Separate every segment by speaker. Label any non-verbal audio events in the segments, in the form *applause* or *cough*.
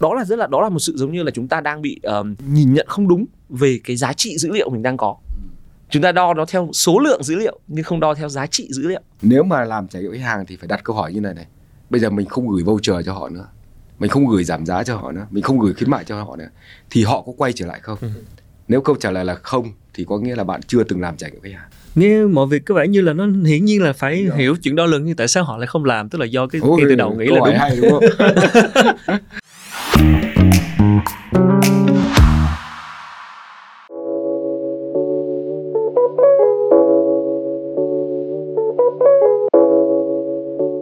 Speaker 1: đó là rất là đó là một sự giống như là chúng ta đang bị um, nhìn nhận không đúng về cái giá trị dữ liệu mình đang có. Chúng ta đo nó theo số lượng dữ liệu nhưng không đo theo giá trị dữ liệu.
Speaker 2: Nếu mà làm trải nghiệm khách hàng thì phải đặt câu hỏi như này này. Bây giờ mình không gửi voucher cho họ nữa. Mình không gửi giảm giá cho họ nữa. Mình không gửi khuyến mại cho họ nữa. Thì họ có quay trở lại không? Ừ. nếu câu trả lời là không thì có nghĩa là bạn chưa từng làm trải nghiệm khách hàng.
Speaker 3: Nghe mọi việc có vẻ như là nó hiển nhiên là phải Đúng. hiểu chuyện đo lường nhưng tại sao họ lại không làm? Tức là do cái Ôi, từ đầu nghĩ là đúng. hay đúng không *laughs*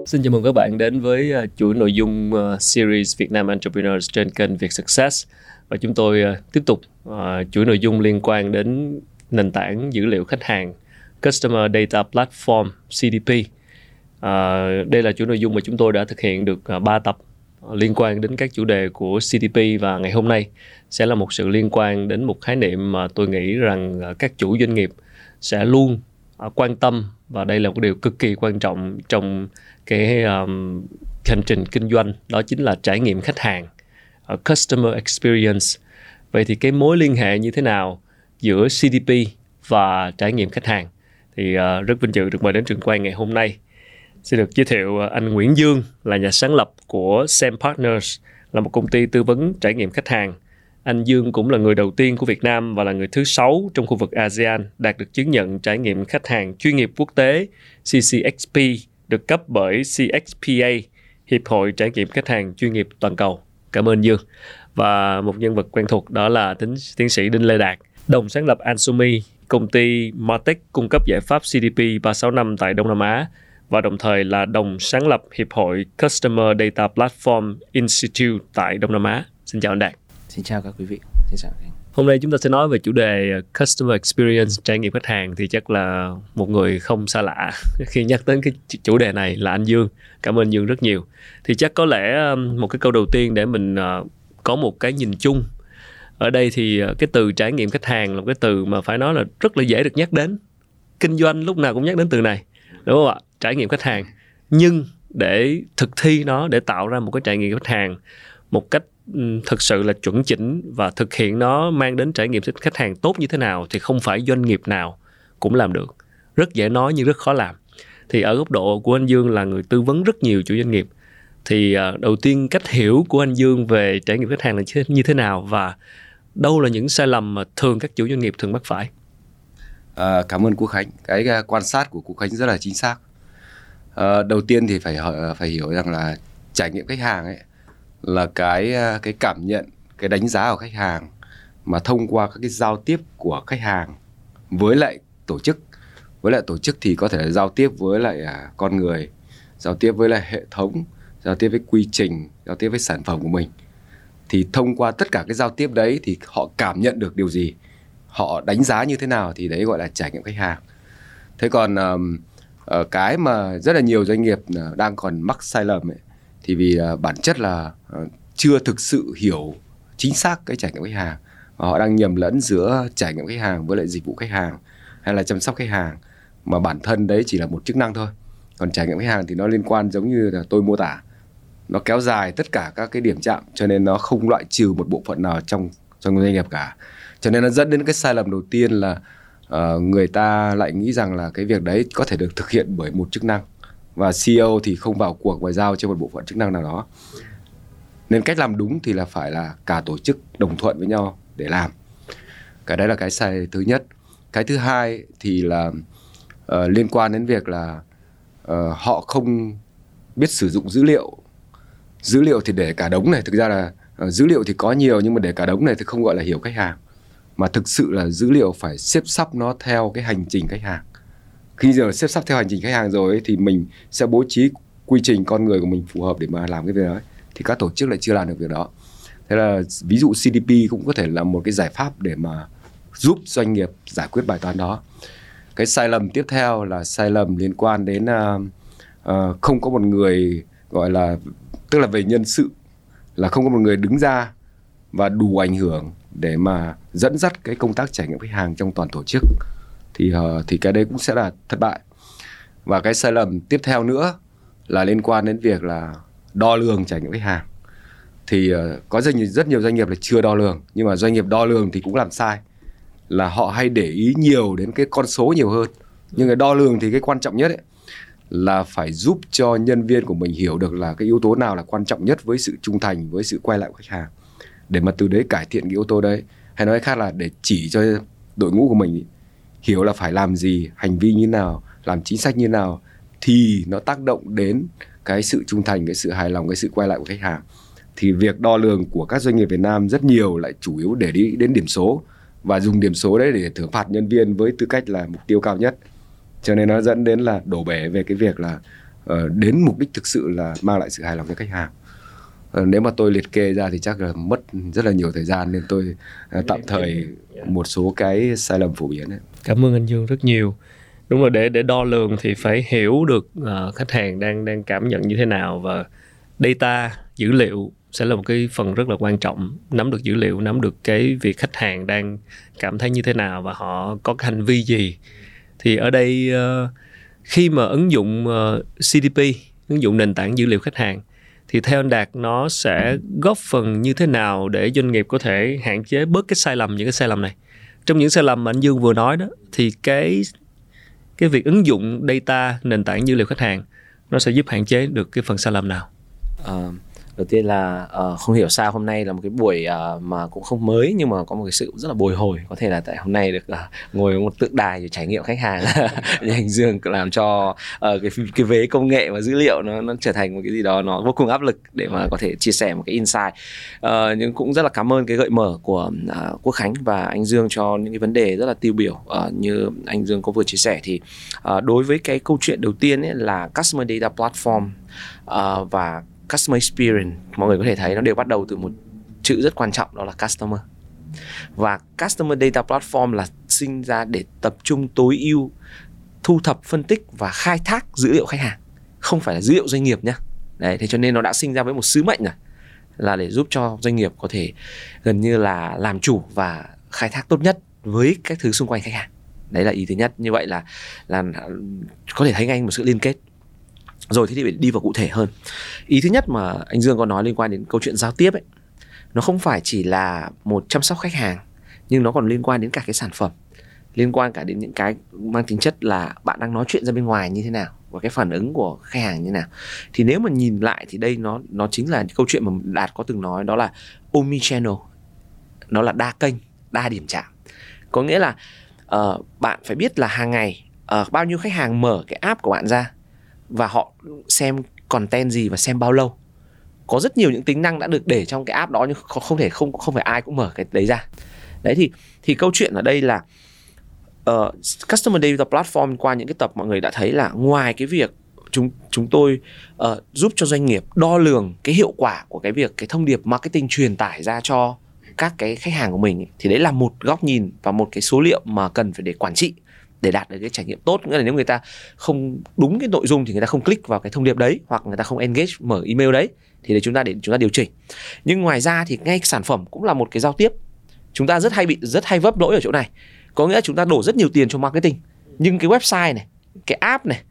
Speaker 3: Xin chào mừng các bạn đến với ờ, chuỗi nội dung ờ, series Việt Nam Entrepreneurs trên kênh Việt Success và chúng tôi ờ, tiếp tục chuỗi nội dung liên quan đến nền tảng dữ liệu khách hàng, Customer Data Platform CDP. Đây là chuỗi nội dung mà chúng tôi đã thực hiện được 3 tập liên quan đến các chủ đề của CDP và ngày hôm nay sẽ là một sự liên quan đến một khái niệm mà tôi nghĩ rằng à, các chủ doanh nghiệp sẽ luôn à, quan tâm và đây là một điều cực kỳ quan trọng trong cái um, hành trình kinh doanh đó chính là trải nghiệm khách hàng uh, customer experience. Vậy thì cái mối liên hệ như thế nào giữa CDP và trải nghiệm khách hàng? Thì uh, rất vinh dự được mời đến trường quay ngày hôm nay xin được giới thiệu à, anh Nguyễn Dương là nhà sáng lập của Sam Partners là một công ty tư vấn trải nghiệm khách hàng anh Dương cũng là người đầu tiên của Việt Nam và là người thứ sáu trong khu vực ASEAN đạt được chứng nhận trải nghiệm khách hàng chuyên nghiệp quốc tế CCXP được cấp bởi CXPA, Hiệp hội Trải nghiệm Khách hàng Chuyên nghiệp Toàn cầu. Cảm ơn Dương. Và một nhân vật quen thuộc đó là tiến, tiến sĩ Đinh Lê Đạt, đồng sáng lập Ansumi, công ty Martech cung cấp giải pháp CDP 365 tại Đông Nam Á và đồng thời là đồng sáng lập Hiệp hội Customer Data Platform Institute tại Đông Nam Á. Xin chào anh Đạt.
Speaker 1: Xin chào các quý vị. Xin chào anh.
Speaker 3: Hôm nay chúng ta sẽ nói về chủ đề uh, Customer Experience, trải nghiệm khách hàng thì chắc là một người không xa lạ *laughs* khi nhắc đến cái chủ đề này là anh Dương. Cảm ơn Dương rất nhiều. Thì chắc có lẽ um, một cái câu đầu tiên để mình uh, có một cái nhìn chung. Ở đây thì uh, cái từ trải nghiệm khách hàng là một cái từ mà phải nói là rất là dễ được nhắc đến. Kinh doanh lúc nào cũng nhắc đến từ này. Đúng không ạ? Trải nghiệm khách hàng. Nhưng để thực thi nó để tạo ra một cái trải nghiệm khách hàng một cách thực sự là chuẩn chỉnh và thực hiện nó mang đến trải nghiệm khách hàng tốt như thế nào thì không phải doanh nghiệp nào cũng làm được. Rất dễ nói nhưng rất khó làm. Thì ở góc độ của anh Dương là người tư vấn rất nhiều chủ doanh nghiệp. Thì ờ, đầu tiên cách hiểu của anh Dương về trải nghiệm khách hàng là như thế nào và đâu là những sai lầm mà thường các chủ doanh nghiệp thường mắc phải?
Speaker 2: À, cảm ơn Quốc Khánh. Cái quan sát của Quốc Khánh rất là chính xác à, đầu tiên thì phải ờ, phải hiểu rằng là trải nghiệm khách hàng ấy là cái ờ, cái cảm nhận cái đánh giá của khách hàng mà thông qua các cái giao tiếp của khách hàng với lại tổ chức. Với lại tổ chức thì có thể là giao tiếp với lại à, con người giao tiếp với lại hệ thống giao tiếp với quy trình giao tiếp với sản phẩm của mình. Thì thông qua tất cả cái giao tiếp đấy thì họ cảm nhận được điều gì họ đánh giá như thế nào thì đấy gọi là trải nghiệm khách hàng. Thế còn ở cái mà rất là nhiều doanh nghiệp ờ, đang còn mắc sai lầm ấy, thì vì ờ, bản chất là chưa thực sự hiểu chính xác cái trải nghiệm khách hàng. Và họ đang nhầm lẫn giữa trải nghiệm khách hàng với lại dịch vụ khách hàng hay là chăm sóc khách hàng, mà bản thân đấy chỉ là một chức năng thôi. Còn trải nghiệm khách hàng thì nó liên quan giống như là tôi mô tả. Nó kéo dài tất cả các cái điểm chạm, cho nên nó không loại trừ một bộ phận nào trong trong doanh nghiệp cả. Cho nên nó dẫn đến cái sai lầm đầu tiên là uh, người ta lại nghĩ rằng là cái việc đấy có thể được thực hiện bởi một chức năng và CEO thì không vào cuộc và giao cho một bộ phận chức năng nào đó. Nên cách làm đúng thì là phải là cả tổ chức đồng thuận với nhau để làm. Cái đấy là cái sai thứ nhất. Cái thứ hai thì là uh, liên quan đến việc là uh, họ không biết sử dụng dữ liệu. Dữ liệu thì để cả đống này thực ra là uh, dữ liệu thì có nhiều nhưng mà để cả đống này thì không gọi là hiểu khách hàng mà thực sự là dữ liệu phải xếp sắp nó theo cái hành trình khách hàng. Khi giờ xếp sắp theo hành trình khách hàng rồi ấy, thì mình sẽ bố trí quy trình con người của mình phù hợp để mà làm cái việc đó thì các tổ chức lại chưa làm được việc đó. Thế là ví dụ CDP cũng có thể là một cái giải pháp để mà giúp doanh nghiệp giải quyết bài toán đó. Cái sai lầm tiếp theo là sai lầm liên quan đến uh, uh, không có một người gọi là tức là về nhân sự là không có một người đứng ra và đủ ảnh hưởng để mà dẫn dắt cái công tác trải nghiệm khách hàng trong toàn tổ chức thì uh, thì cái đấy cũng sẽ là thất bại. Và cái sai lầm tiếp theo nữa là liên quan đến việc là đo lường trải nghiệm khách hàng. Thì uh, có rất nhiều, rất nhiều doanh nghiệp là chưa đo lường nhưng mà doanh nghiệp đo lường thì cũng làm sai là họ hay để ý nhiều đến cái con số nhiều hơn. Nhưng cái đo lường thì cái quan trọng nhất ấy, là phải giúp cho nhân viên của mình hiểu được là cái yếu tố nào là quan trọng nhất với sự trung thành với sự quay lại của khách hàng để mà từ đấy cải thiện cái yếu tố đấy. Hay nói khác là để chỉ cho đội ngũ của mình hiểu là phải làm gì hành vi như nào làm chính sách như nào thì nó tác động đến cái sự trung thành cái sự hài lòng cái sự quay lại của khách hàng. Thì việc đo lường của các doanh nghiệp Việt Nam rất nhiều lại chủ yếu để đi đến điểm số và dùng điểm số đấy để thưởng phạt nhân viên với tư cách là mục tiêu cao nhất. Cho nên nó dẫn đến là đổ bể về cái việc là uh, đến mục đích thực sự là mang lại sự hài lòng cho khách hàng nếu mà tôi liệt kê ra thì chắc là mất rất là nhiều thời gian nên tôi uh, tạm thời một số cái sai lầm phổ biến ấy.
Speaker 3: cảm ơn anh Dương rất nhiều. Đúng rồi để để đo lường thì phải hiểu được uh, khách hàng đang đang cảm nhận như thế nào và data dữ liệu sẽ là một cái phần rất là quan trọng. Nắm được dữ liệu nắm được cái việc khách hàng đang cảm thấy như thế nào và họ có cái hành vi gì. Thì ở đây uh, khi mà ứng dụng uh, CDP ứng dụng nền tảng dữ liệu khách hàng thì theo anh Đạt nó sẽ góp phần như thế nào để doanh nghiệp có thể hạn chế bớt cái sai lầm những cái sai lầm này? Trong những sai lầm mà anh Dương vừa nói đó thì cái cái việc ứng dụng data nền tảng dữ liệu khách hàng nó sẽ giúp hạn chế được cái phần sai lầm nào?
Speaker 1: Uh, đầu tiên là uh, không hiểu sao hôm nay là một cái buổi uh, mà cũng không mới nhưng mà có một cái sự rất là bồi hồi. Có thể là tại hôm nay được uh, ngồi ở một tượng đài để trải nghiệm khách hàng *laughs* anh Dương làm cho uh, cái cái vế công nghệ và dữ liệu nó nó trở thành một cái gì đó nó vô cùng áp lực để mà có thể chia sẻ một cái insight. Uh, nhưng cũng rất là cảm ơn cái gợi mở của uh, Quốc Khánh và anh Dương cho những cái vấn đề rất là tiêu biểu uh, như anh Dương có vừa chia sẻ. Thì uh, đối với cái câu chuyện đầu tiên ấy là customer data platform uh, và customer experience, mọi người có thể thấy nó đều bắt đầu từ một chữ rất quan trọng, đó là customer. Và customer data platform là sinh ra để tập trung tối ưu, thu thập, phân tích và khai thác dữ liệu khách hàng, không phải là dữ liệu doanh nghiệp nhé đấy, thế cho nên nó đã sinh ra với một sứ mệnh rồi, là để giúp cho doanh nghiệp có thể gần như là làm chủ và khai thác tốt nhất với các thứ xung quanh khách hàng. Đấy là ý thứ nhất. Như vậy là là, có thể thấy ngay một sự liên kết rồi thế thì phải đi vào cụ thể hơn. Ý thứ nhất mà anh dương có nói liên quan đến câu chuyện giao tiếp ấy nó không phải chỉ là một chăm sóc khách hàng nhưng nó còn liên quan đến cả cái sản phẩm liên quan cả đến những cái mang tính chất là bạn đang nói chuyện ra bên ngoài như thế nào và cái phản ứng của khách hàng như thế nào. Thì nếu mà nhìn lại thì đây nó nó chính là câu chuyện mà đạt có từng nói đó là omni channel nó là đa kênh đa điểm chạm. Có nghĩa là uh, bạn phải biết là hàng ngày uh, bao nhiêu khách hàng mở cái app của bạn ra và họ xem content gì và xem bao lâu. Có rất nhiều những tính năng đã được để trong cái app đó nhưng không thể không không phải ai cũng mở cái đấy ra. Đấy thì thì câu chuyện ở đây là uh, customer data platform qua những cái tập mọi người đã thấy là ngoài cái việc chúng chúng tôi uh, giúp cho doanh nghiệp đo lường cái hiệu quả của cái việc cái thông điệp marketing truyền tải ra cho các cái khách hàng của mình ấy, thì đấy là một góc nhìn và một cái số liệu mà cần phải để quản trị để đạt được cái trải nghiệm tốt. Nghĩa là nếu người ta không đúng cái nội dung thì người ta không click vào cái thông điệp đấy hoặc người ta không engage mở email đấy thì để chúng ta để chúng ta điều chỉnh. Nhưng ngoài ra thì ngay sản phẩm cũng là một cái giao tiếp. Chúng ta rất hay bị rất hay vấp lỗi ở chỗ này. Có nghĩa là chúng ta đổ rất nhiều tiền cho marketing. Nhưng cái website này cái app này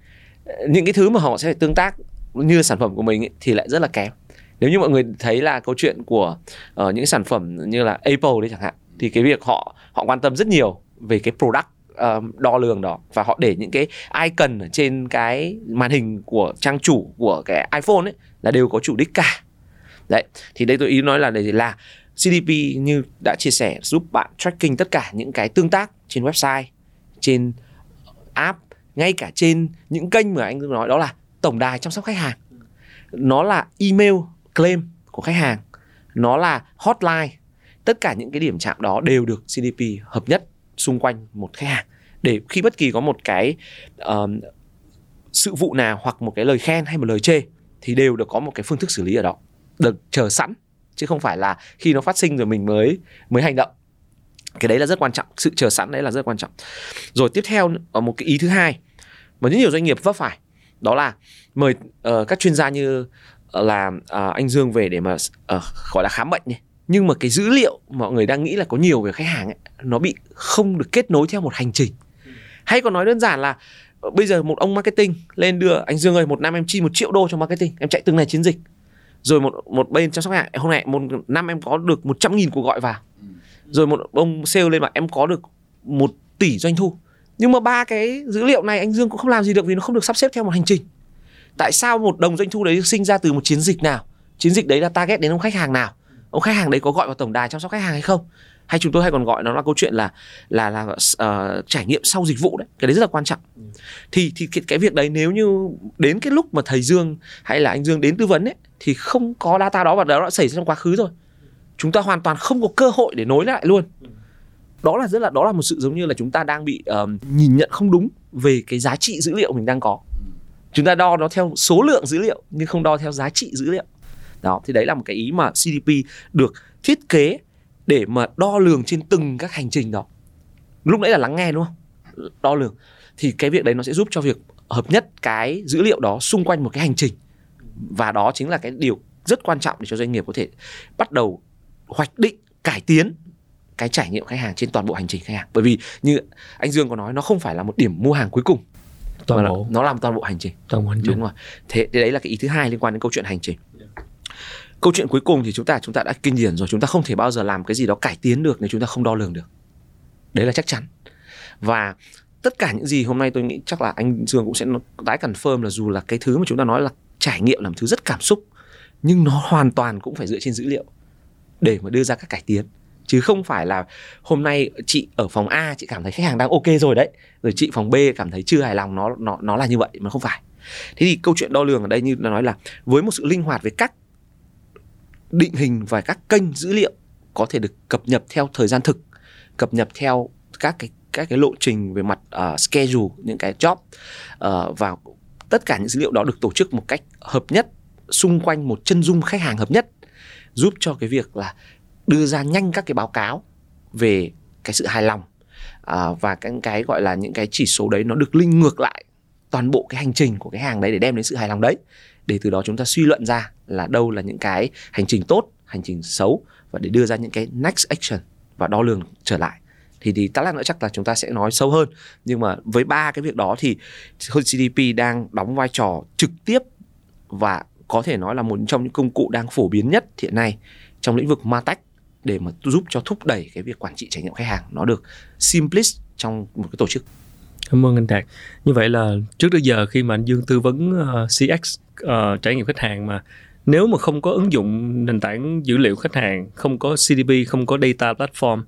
Speaker 1: những cái thứ mà họ sẽ phải tương tác như sản phẩm của mình ấy, thì lại rất là kém. Nếu như mọi người thấy là câu chuyện của uh, những sản phẩm như là Apple đấy chẳng hạn thì cái việc họ họ quan tâm rất nhiều về cái product uh, đo lường đó. Và họ để những cái icon ở trên cái màn hình của trang chủ của cái iPhone ấy là đều có chủ đích cả. Đấy thì đây tôi ý nói là đây là CDP như đã chia sẻ giúp bạn tracking tất cả những cái tương tác trên website trên app ngay cả trên những kênh mà anh nói đó là tổng đài chăm sóc khách hàng. Nó là email claim của khách hàng nó là hotline. Tất cả những cái điểm chạm đó đều được CDP hợp nhất xung quanh một khách hàng. Để khi bất kỳ có một cái uh, sự vụ nào hoặc một cái lời khen hay một lời chê thì đều được có một cái phương thức xử lý ở đó. Được chờ sẵn chứ không phải là khi nó phát sinh rồi mình mới mới hành động. Cái đấy là rất quan trọng sự chờ sẵn đấy là rất quan trọng. Rồi tiếp theo ở một cái ý thứ hai mà rất nhiều doanh nghiệp vấp phải đó là mời uh, các chuyên gia như là uh, anh Dương về để mà uh, gọi là khám bệnh nhỉ nhưng mà cái dữ liệu mọi người đang nghĩ là có nhiều về khách hàng ấy, nó bị không được kết nối theo một hành trình. Hay còn nói đơn giản là ờ, bây giờ một ông marketing lên đưa anh Dương ơi một năm em chi một triệu đô cho marketing em chạy từng này chiến dịch. Rồi một một bên chăm sóc khách hàng hôm nay một năm em có được 100 nghìn cuộc gọi vào. Rồi một ông sale lên mà em có được một tỷ doanh thu. Nhưng mà ba cái dữ liệu này anh Dương cũng không làm gì được vì nó không được sắp xếp theo một hành trình. Tại sao một đồng doanh thu đấy sinh ra từ một chiến dịch nào? Chiến dịch đấy là target đến ông khách hàng nào? Ông khách hàng đấy có gọi vào tổng đài chăm sóc khách hàng hay không? Hay chúng tôi hay còn gọi nó là câu chuyện là là là uh, trải nghiệm sau dịch vụ đấy? Cái đấy rất là quan trọng. Ừ. thì thì cái, cái việc đấy nếu như đến cái lúc mà thầy Dương hay là anh Dương đến tư vấn ấy thì không có data đó và đó đã xảy ra trong quá khứ rồi. Chúng ta hoàn toàn không có cơ hội để nối lại luôn. Ừ. đó là rất là đó là một sự giống như là chúng ta đang bị uh, nhìn nhận không đúng về cái giá trị dữ liệu mình đang có. Ừ. chúng ta đo nó theo số lượng dữ liệu nhưng không đo theo giá trị dữ liệu đó thì đấy là một cái ý mà CDP được thiết kế để mà đo lường trên từng các hành trình đó. Lúc nãy là lắng nghe đúng không? Đo lường. Thì cái việc đấy nó sẽ giúp cho việc hợp nhất cái dữ liệu đó xung quanh một cái hành trình. Và đó chính là cái điều rất quan trọng để cho doanh nghiệp có thể bắt đầu hoạch định cải tiến cái trải nghiệm khách hàng trên toàn bộ hành trình khách hàng. Bởi vì như anh Dương có nói nó không phải là một điểm mua hàng cuối cùng toàn bộ. nó làm toàn bộ hành trình.
Speaker 3: Toàn bộ hành trình.
Speaker 1: đúng rồi thế đấy là cái ý thứ hai liên quan đến câu chuyện hành trình câu chuyện cuối cùng thì chúng ta chúng ta đã kinh điển rồi, chúng ta không thể bao giờ làm cái gì đó cải tiến được nếu chúng ta không đo lường được. Đấy là chắc chắn. Và tất cả những gì hôm nay tôi nghĩ chắc là anh Dương cũng sẽ tái confirm là dù là cái thứ mà chúng ta nói là trải nghiệm là thứ rất cảm xúc, nhưng nó hoàn toàn cũng phải dựa trên dữ liệu để mà đưa ra các cải tiến. Chứ không phải là hôm nay chị ở phòng A, chị cảm thấy khách hàng đang ok rồi đấy, rồi chị phòng B cảm thấy chưa hài lòng, nó nó nó là như vậy, mà không phải. Thế thì câu chuyện đo lường ở đây như là nói là với một sự linh hoạt về các định hình và các kênh dữ liệu có thể được cập nhật theo thời gian thực cập nhật theo các cái các cái lộ trình về mặt uh, schedule những cái job uh, và tất cả những dữ liệu đó được tổ chức một cách hợp nhất xung quanh một chân dung khách hàng hợp nhất giúp cho cái việc là đưa ra nhanh các cái báo cáo về cái sự hài lòng à, và cái cái gọi là những cái chỉ số đấy nó được linh ngược lại toàn bộ cái hành trình của cái hàng đấy để đem đến sự hài lòng đấy để từ đó chúng ta suy luận ra là đâu là những cái hành trình tốt, hành trình xấu và để đưa ra những cái next action và đo lường trở lại. Thì thì tất lát nữa chắc là chúng ta sẽ nói sâu hơn. Nhưng mà với ba cái việc đó thì GDP đang đóng vai trò trực tiếp và có thể nói là một trong những công cụ đang phổ biến nhất hiện nay trong lĩnh vực martech để mà giúp cho thúc đẩy cái việc quản trị trải nghiệm khách hàng nó được simplest trong một cái tổ chức.
Speaker 3: Cảm ơn anh Đạt. Như vậy là trước tới giờ khi mà anh Dương tư vấn ờ, uh, CX uh, ờ, trải nghiệm khách hàng mà nếu mà không có ứng dụng nền tảng dữ liệu khách hàng, không có CDP, không có data platform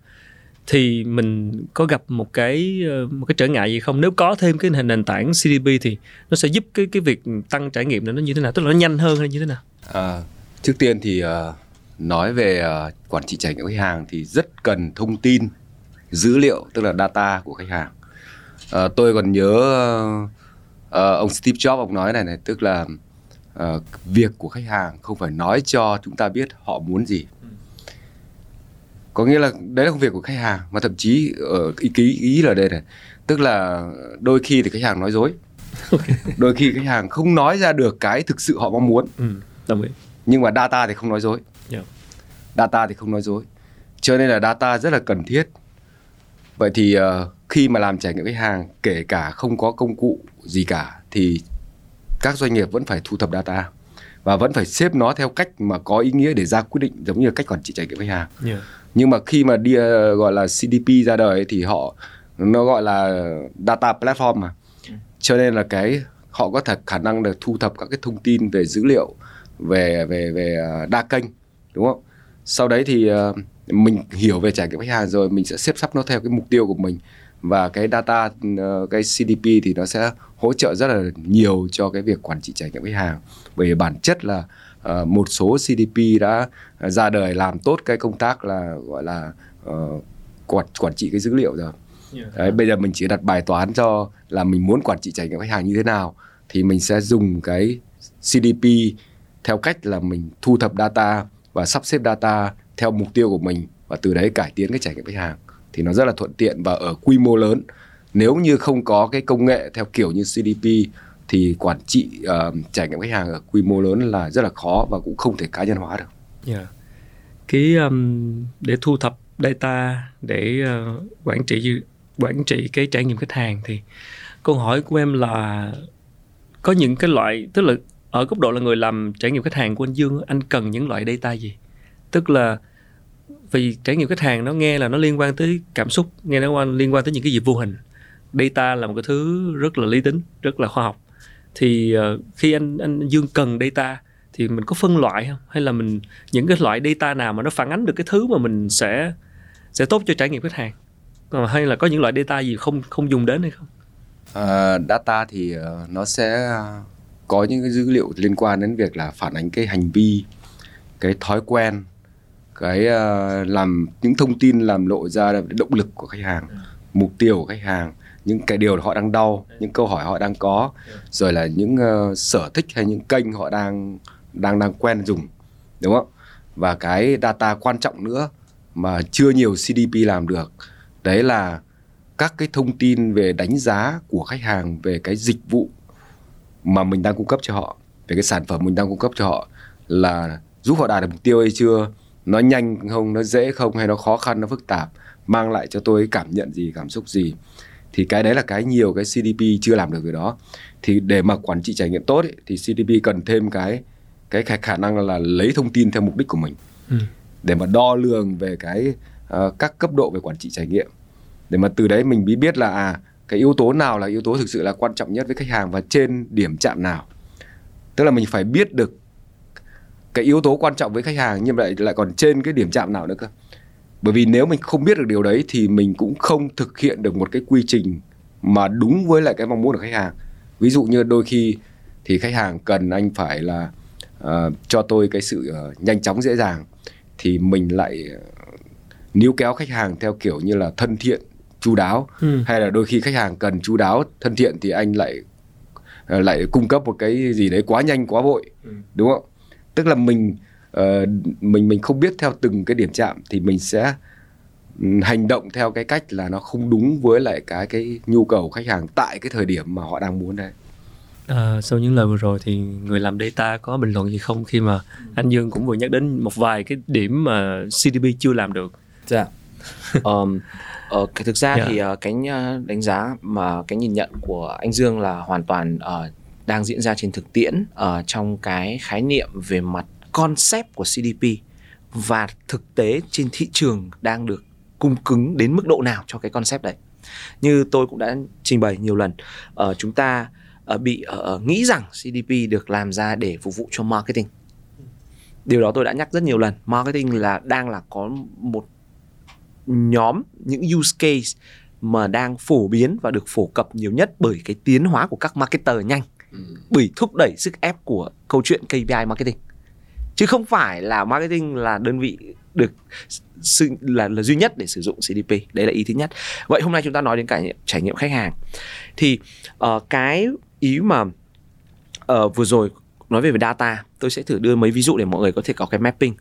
Speaker 3: thì mình có gặp một cái ờ, một cái trở ngại gì không? Nếu có thêm cái nền tảng CDP thì nó sẽ giúp cái cái việc tăng trải nghiệm này nó như thế nào? Tức là nó nhanh hơn hay như thế nào?
Speaker 2: À, trước tiên thì uh, nói về uh, quản trị trải nghiệm khách hàng thì rất cần thông tin dữ liệu tức là data của khách hàng uh, tôi còn nhớ uh, ông Steve Jobs ông nói này này tức là uh, việc của khách hàng không phải nói cho chúng ta biết họ muốn gì. Có nghĩa là đấy là công việc của khách hàng mà thậm chí ở ý ký ý là đây này tức là đôi khi thì khách hàng nói dối. *laughs* Đôi khi khách hàng không nói ra được cái thực sự họ mong muốn.
Speaker 3: Ừ, đồng ý.
Speaker 2: Nhưng mà data thì không nói dối. Yeah. data thì không nói dối. Cho nên là data rất là cần thiết vậy thì uh, khi mà làm trải nghiệm khách hàng kể cả không có công cụ gì cả thì các doanh nghiệp vẫn phải thu thập data và vẫn phải xếp nó theo cách mà có ý nghĩa để ra quyết định giống như cách quản trị trải nghiệm khách hàng. Yeah. Nhưng mà khi mà đi uh, gọi là CDP ra đời thì họ nó gọi là data platform mà. Cho nên là cái họ có thể khả năng được thu thập các cái thông tin về dữ liệu về về về uh, đa kênh đúng không? Sau đấy thì uh, mình hiểu về trải nghiệm khách hàng rồi mình sẽ xếp sắp nó theo cái mục tiêu của mình. Và cái data ờ, cái CDP thì nó sẽ hỗ trợ rất là nhiều cho cái việc quản trị trải nghiệm khách hàng. Bởi bản chất là uh, một số CDP đã ra đời làm tốt cái công tác là gọi là uh, quản quản trị cái dữ liệu rồi. Đấy, bây giờ mình chỉ đặt bài toán cho là mình muốn quản trị trải nghiệm khách hàng như thế nào thì mình sẽ dùng cái CDP theo cách là mình thu thập data và sắp xếp data theo mục tiêu của mình và từ đấy cải tiến cái trải nghiệm khách hàng thì nó rất là thuận tiện và ở quy mô lớn nếu như không có cái công nghệ theo kiểu như CDP thì quản trị uh, trải nghiệm khách hàng ở quy mô lớn là rất là khó và cũng không thể cá nhân hóa được.
Speaker 3: Yeah. Cái um, để thu thập data để uh, quản trị quản trị cái trải nghiệm khách hàng thì câu hỏi của em là có những cái loại tức là ở góc độ là người làm trải nghiệm khách hàng của anh Dương anh cần những loại data gì tức là vì trải nghiệm khách hàng nó nghe là nó liên quan tới cảm xúc nghe nó liên quan tới những cái gì vô hình. Data là một cái thứ rất là lý tính rất là khoa học. Thì uh, khi anh anh Dương cần data thì mình có phân loại không? Hay là mình những cái loại data nào mà nó phản ánh được cái thứ mà mình sẽ sẽ tốt cho trải nghiệm khách hàng? Uh, hay là có những loại data gì không không dùng đến hay không?
Speaker 2: Uh, data thì uh, nó sẽ có những cái dữ liệu liên quan đến việc là phản ánh cái hành vi cái thói quen cái uh, làm những thông tin làm lộ ra động lực của khách hàng mục tiêu của khách hàng những cái điều họ đang đau những câu hỏi họ đang có rồi là những uh, sở thích hay những kênh họ đang đang đang quen dùng đúng không? Và cái data quan trọng nữa mà chưa nhiều CDP làm được đấy là các cái thông tin về đánh giá của khách hàng về cái dịch vụ mà mình đang cung cấp cho họ về cái sản phẩm mình đang cung cấp cho họ là giúp họ đạt được mục tiêu hay chưa nó nhanh không nó dễ không hay nó khó khăn nó phức tạp mang lại cho tôi cảm nhận gì cảm xúc gì? Thì cái đấy là cái nhiều cái CDP chưa làm được cái đó. Thì để mà quản trị trải nghiệm tốt ấy, thì CDP cần thêm cái cái khả năng là lấy thông tin theo mục đích của mình. Ừ. để mà đo lường về cái uh, các cấp độ về quản trị trải nghiệm. Để mà từ đấy mình mới biết là à cái yếu tố nào là yếu tố thực sự là quan trọng nhất với khách hàng và trên điểm chạm nào. Tức là mình phải biết được cái yếu tố quan trọng với khách hàng nhưng lại lại còn trên cái điểm chạm nào nữa cơ bởi vì nếu mình không biết được điều đấy thì mình cũng không thực hiện được một cái quy trình mà đúng với lại cái mong muốn của khách hàng ví dụ như đôi khi thì khách hàng cần anh phải là uh, cho tôi cái sự uh, nhanh chóng dễ dàng thì mình lại uh, níu kéo khách hàng theo kiểu như là thân thiện chu đáo ừ. hay là đôi khi khách hàng cần chu đáo thân thiện thì anh lại lại cung cấp một cái gì đấy quá nhanh quá vội ừ. đúng không tức là mình uh, mình mình không biết theo từng cái điểm chạm thì mình sẽ hành động theo cái cách là nó không đúng với lại cái cái nhu cầu khách hàng tại cái thời điểm mà họ đang muốn đấy.
Speaker 3: À, sau những lời vừa rồi thì người làm data có bình luận gì không khi mà anh Dương cũng vừa nhắc đến một vài cái điểm mà CDP chưa làm được.
Speaker 1: Dạ. um, uh, cái thực ra yeah. Dạ. thì uh, cái đánh giá mà cái nhìn nhận của anh Dương là hoàn toàn uh, đang diễn ra trên thực tiễn ở trong cái khái niệm về mặt concept của CDP và thực tế trên thị trường đang được cung cứng đến mức độ nào cho cái concept đấy. Như tôi cũng đã trình bày nhiều lần ở chúng ta ờ, bị nghĩ rằng CDP được làm ra để phục vụ cho marketing. Điều đó tôi đã nhắc rất nhiều lần. Marketing là, đang là có một nhóm, những use case mà đang phổ biến và được phổ cập nhiều nhất bởi cái tiến hóa của các marketer nhanh. Ừ. bởi thúc đẩy sức ép của câu chuyện KPI marketing. Chứ không phải là marketing là đơn vị được sự là là duy nhất để sử dụng CDP đấy là ý thứ nhất. Vậy hôm nay chúng ta nói đến cả trải nghiệm khách hàng. Thì uh, cái ý mà uh, vừa rồi nói về về data tôi sẽ thử đưa mấy ví dụ để mọi người có thể có cái mapping.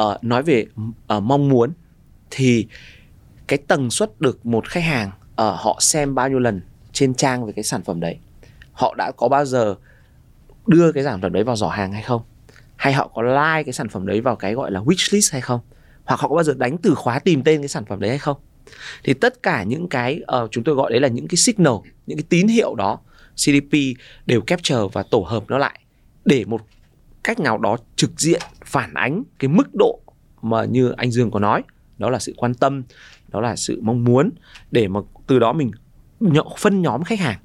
Speaker 1: Uh, nói về uh, mong muốn thì cái tần suất được một khách hàng uh, họ xem bao nhiêu lần trên trang về cái sản phẩm đấy họ đã có bao giờ đưa cái sản phẩm đấy vào giỏ hàng hay không? Hay họ có like cái sản phẩm đấy vào cái gọi là wish list hay không? Hoặc họ có bao giờ đánh từ khóa tìm tên cái sản phẩm đấy hay không? Thì tất cả những cái uh, chúng tôi gọi đấy là những cái signal những cái tín hiệu đó CDP đều capture và tổ hợp nó lại để một cách nào đó trực diện phản ánh cái mức độ mà như anh Dương có nói. Đó là sự quan tâm đó là sự mong muốn để mà từ đó mình phân nhóm khách hàng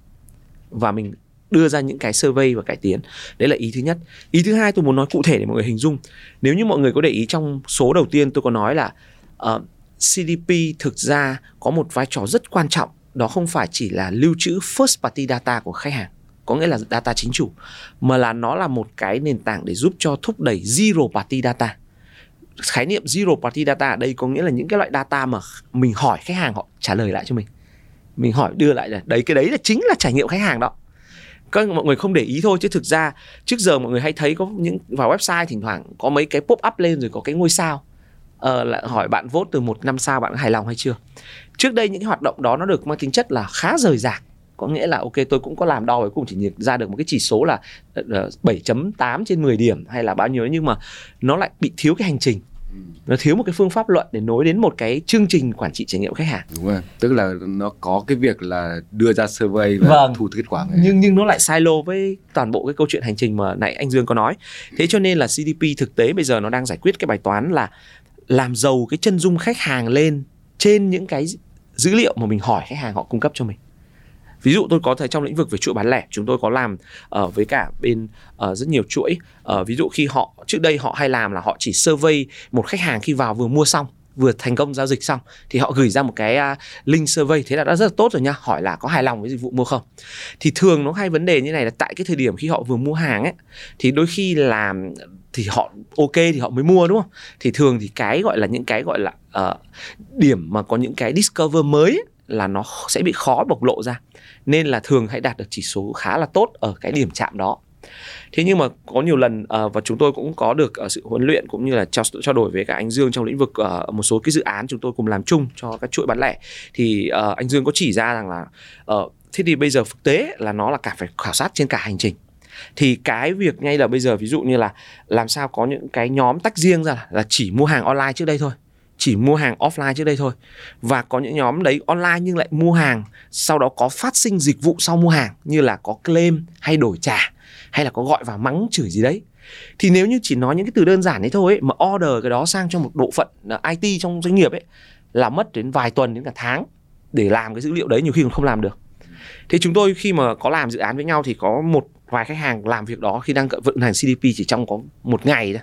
Speaker 1: và mình đưa ra những cái survey và cải tiến. Đấy là ý thứ nhất. Ý thứ hai tôi muốn nói cụ thể để mọi người hình dung. Nếu như mọi người có để ý trong số đầu tiên tôi có nói là ờ, uh, CDP thực ra có một vai trò rất quan trọng. Đó không phải chỉ là lưu trữ first party data của khách hàng có nghĩa là data chính chủ mà là nó là một cái nền tảng để giúp cho thúc đẩy zero party data. Khái niệm zero party data ở đây có nghĩa là những cái loại data mà mình hỏi khách hàng họ trả lời lại cho mình mình hỏi đưa lại là đấy cái đấy là chính là trải nghiệm khách hàng đó. Các mọi người không để ý thôi chứ thực ra trước giờ mọi người hay thấy có những vào website thỉnh thoảng có mấy cái pop up lên rồi có cái ngôi sao. Ờ, lại hỏi bạn vote từ một năm sao bạn hài lòng hay chưa? Trước đây những cái hoạt động đó nó được mang tính chất là khá rời rạc. Có nghĩa là ok tôi cũng có làm đo cuối cùng chỉ ra được một cái chỉ số là ờ, ờ, 7.8 trên 10 điểm hay là bao nhiêu nhưng mà nó lại bị thiếu cái hành trình nó thiếu một cái phương pháp luận để nối đến một cái chương trình quản trị trải nghiệm khách hàng.
Speaker 2: Đúng rồi. Tức là nó có cái việc là đưa ra survey và
Speaker 1: Vâng.
Speaker 2: thu kết quả
Speaker 1: nhưng nhưng nó lại silo với toàn bộ cái câu chuyện hành trình mà nãy anh Dương có nói. Thế cho nên là CDP thực tế bây giờ nó đang giải quyết cái bài toán là làm giàu cái chân dung khách hàng lên trên những cái dữ liệu mà mình hỏi khách hàng họ cung cấp cho mình ví dụ tôi có thể trong lĩnh vực về chuỗi bán lẻ chúng tôi có làm ờ, với cả bên uh, rất nhiều chuỗi. Uh, ví dụ khi họ trước đây họ hay làm là họ chỉ survey một khách hàng khi vào vừa mua xong vừa thành công giao dịch xong thì họ gửi ra một cái uh, link survey. Thế là đã rất là tốt rồi nha hỏi là có hài lòng với dịch vụ mua không? Thì thường nó hay vấn đề như này là tại cái thời điểm khi họ vừa mua hàng ấy thì đôi khi là thì họ ok thì họ mới mua đúng không? Thì thường thì cái gọi là những cái gọi là uh, điểm mà có những cái discover mới ấy, là nó sẽ bị khó bộc lộ ra. Nên là thường hãy đạt được chỉ số khá là tốt ở cái điểm chạm đó. Thế nhưng mà có nhiều lần ờ, và chúng tôi cũng có được ờ, sự huấn luyện cũng như là trao, trao đổi với cả anh Dương trong lĩnh vực ờ, một số cái dự án chúng tôi cùng làm chung cho các chuỗi bán lẻ. Thì ờ, anh Dương có chỉ ra rằng là ờ, thế thì bây giờ thực tế là nó là cả phải khảo sát trên cả hành trình. Thì cái việc ngay là bây giờ ví dụ như là làm sao có những cái nhóm tách riêng ra là chỉ mua hàng online trước đây thôi chỉ mua hàng offline trước đây thôi. Và có những nhóm đấy online nhưng lại mua hàng sau đó có phát sinh dịch vụ sau mua hàng như là có claim hay đổi trả hay là có gọi vào mắng chửi gì đấy. Thì nếu như chỉ nói những cái từ đơn giản đấy thôi ấy, mà order cái đó sang cho một bộ phận à, IT trong doanh nghiệp ấy là mất đến vài tuần đến cả tháng để làm cái dữ liệu đấy nhiều khi còn không làm được. Thế chúng tôi khi mà có làm dự án với nhau thì có một vài khách hàng làm việc đó khi đang vận hành CDP chỉ trong có một ngày thôi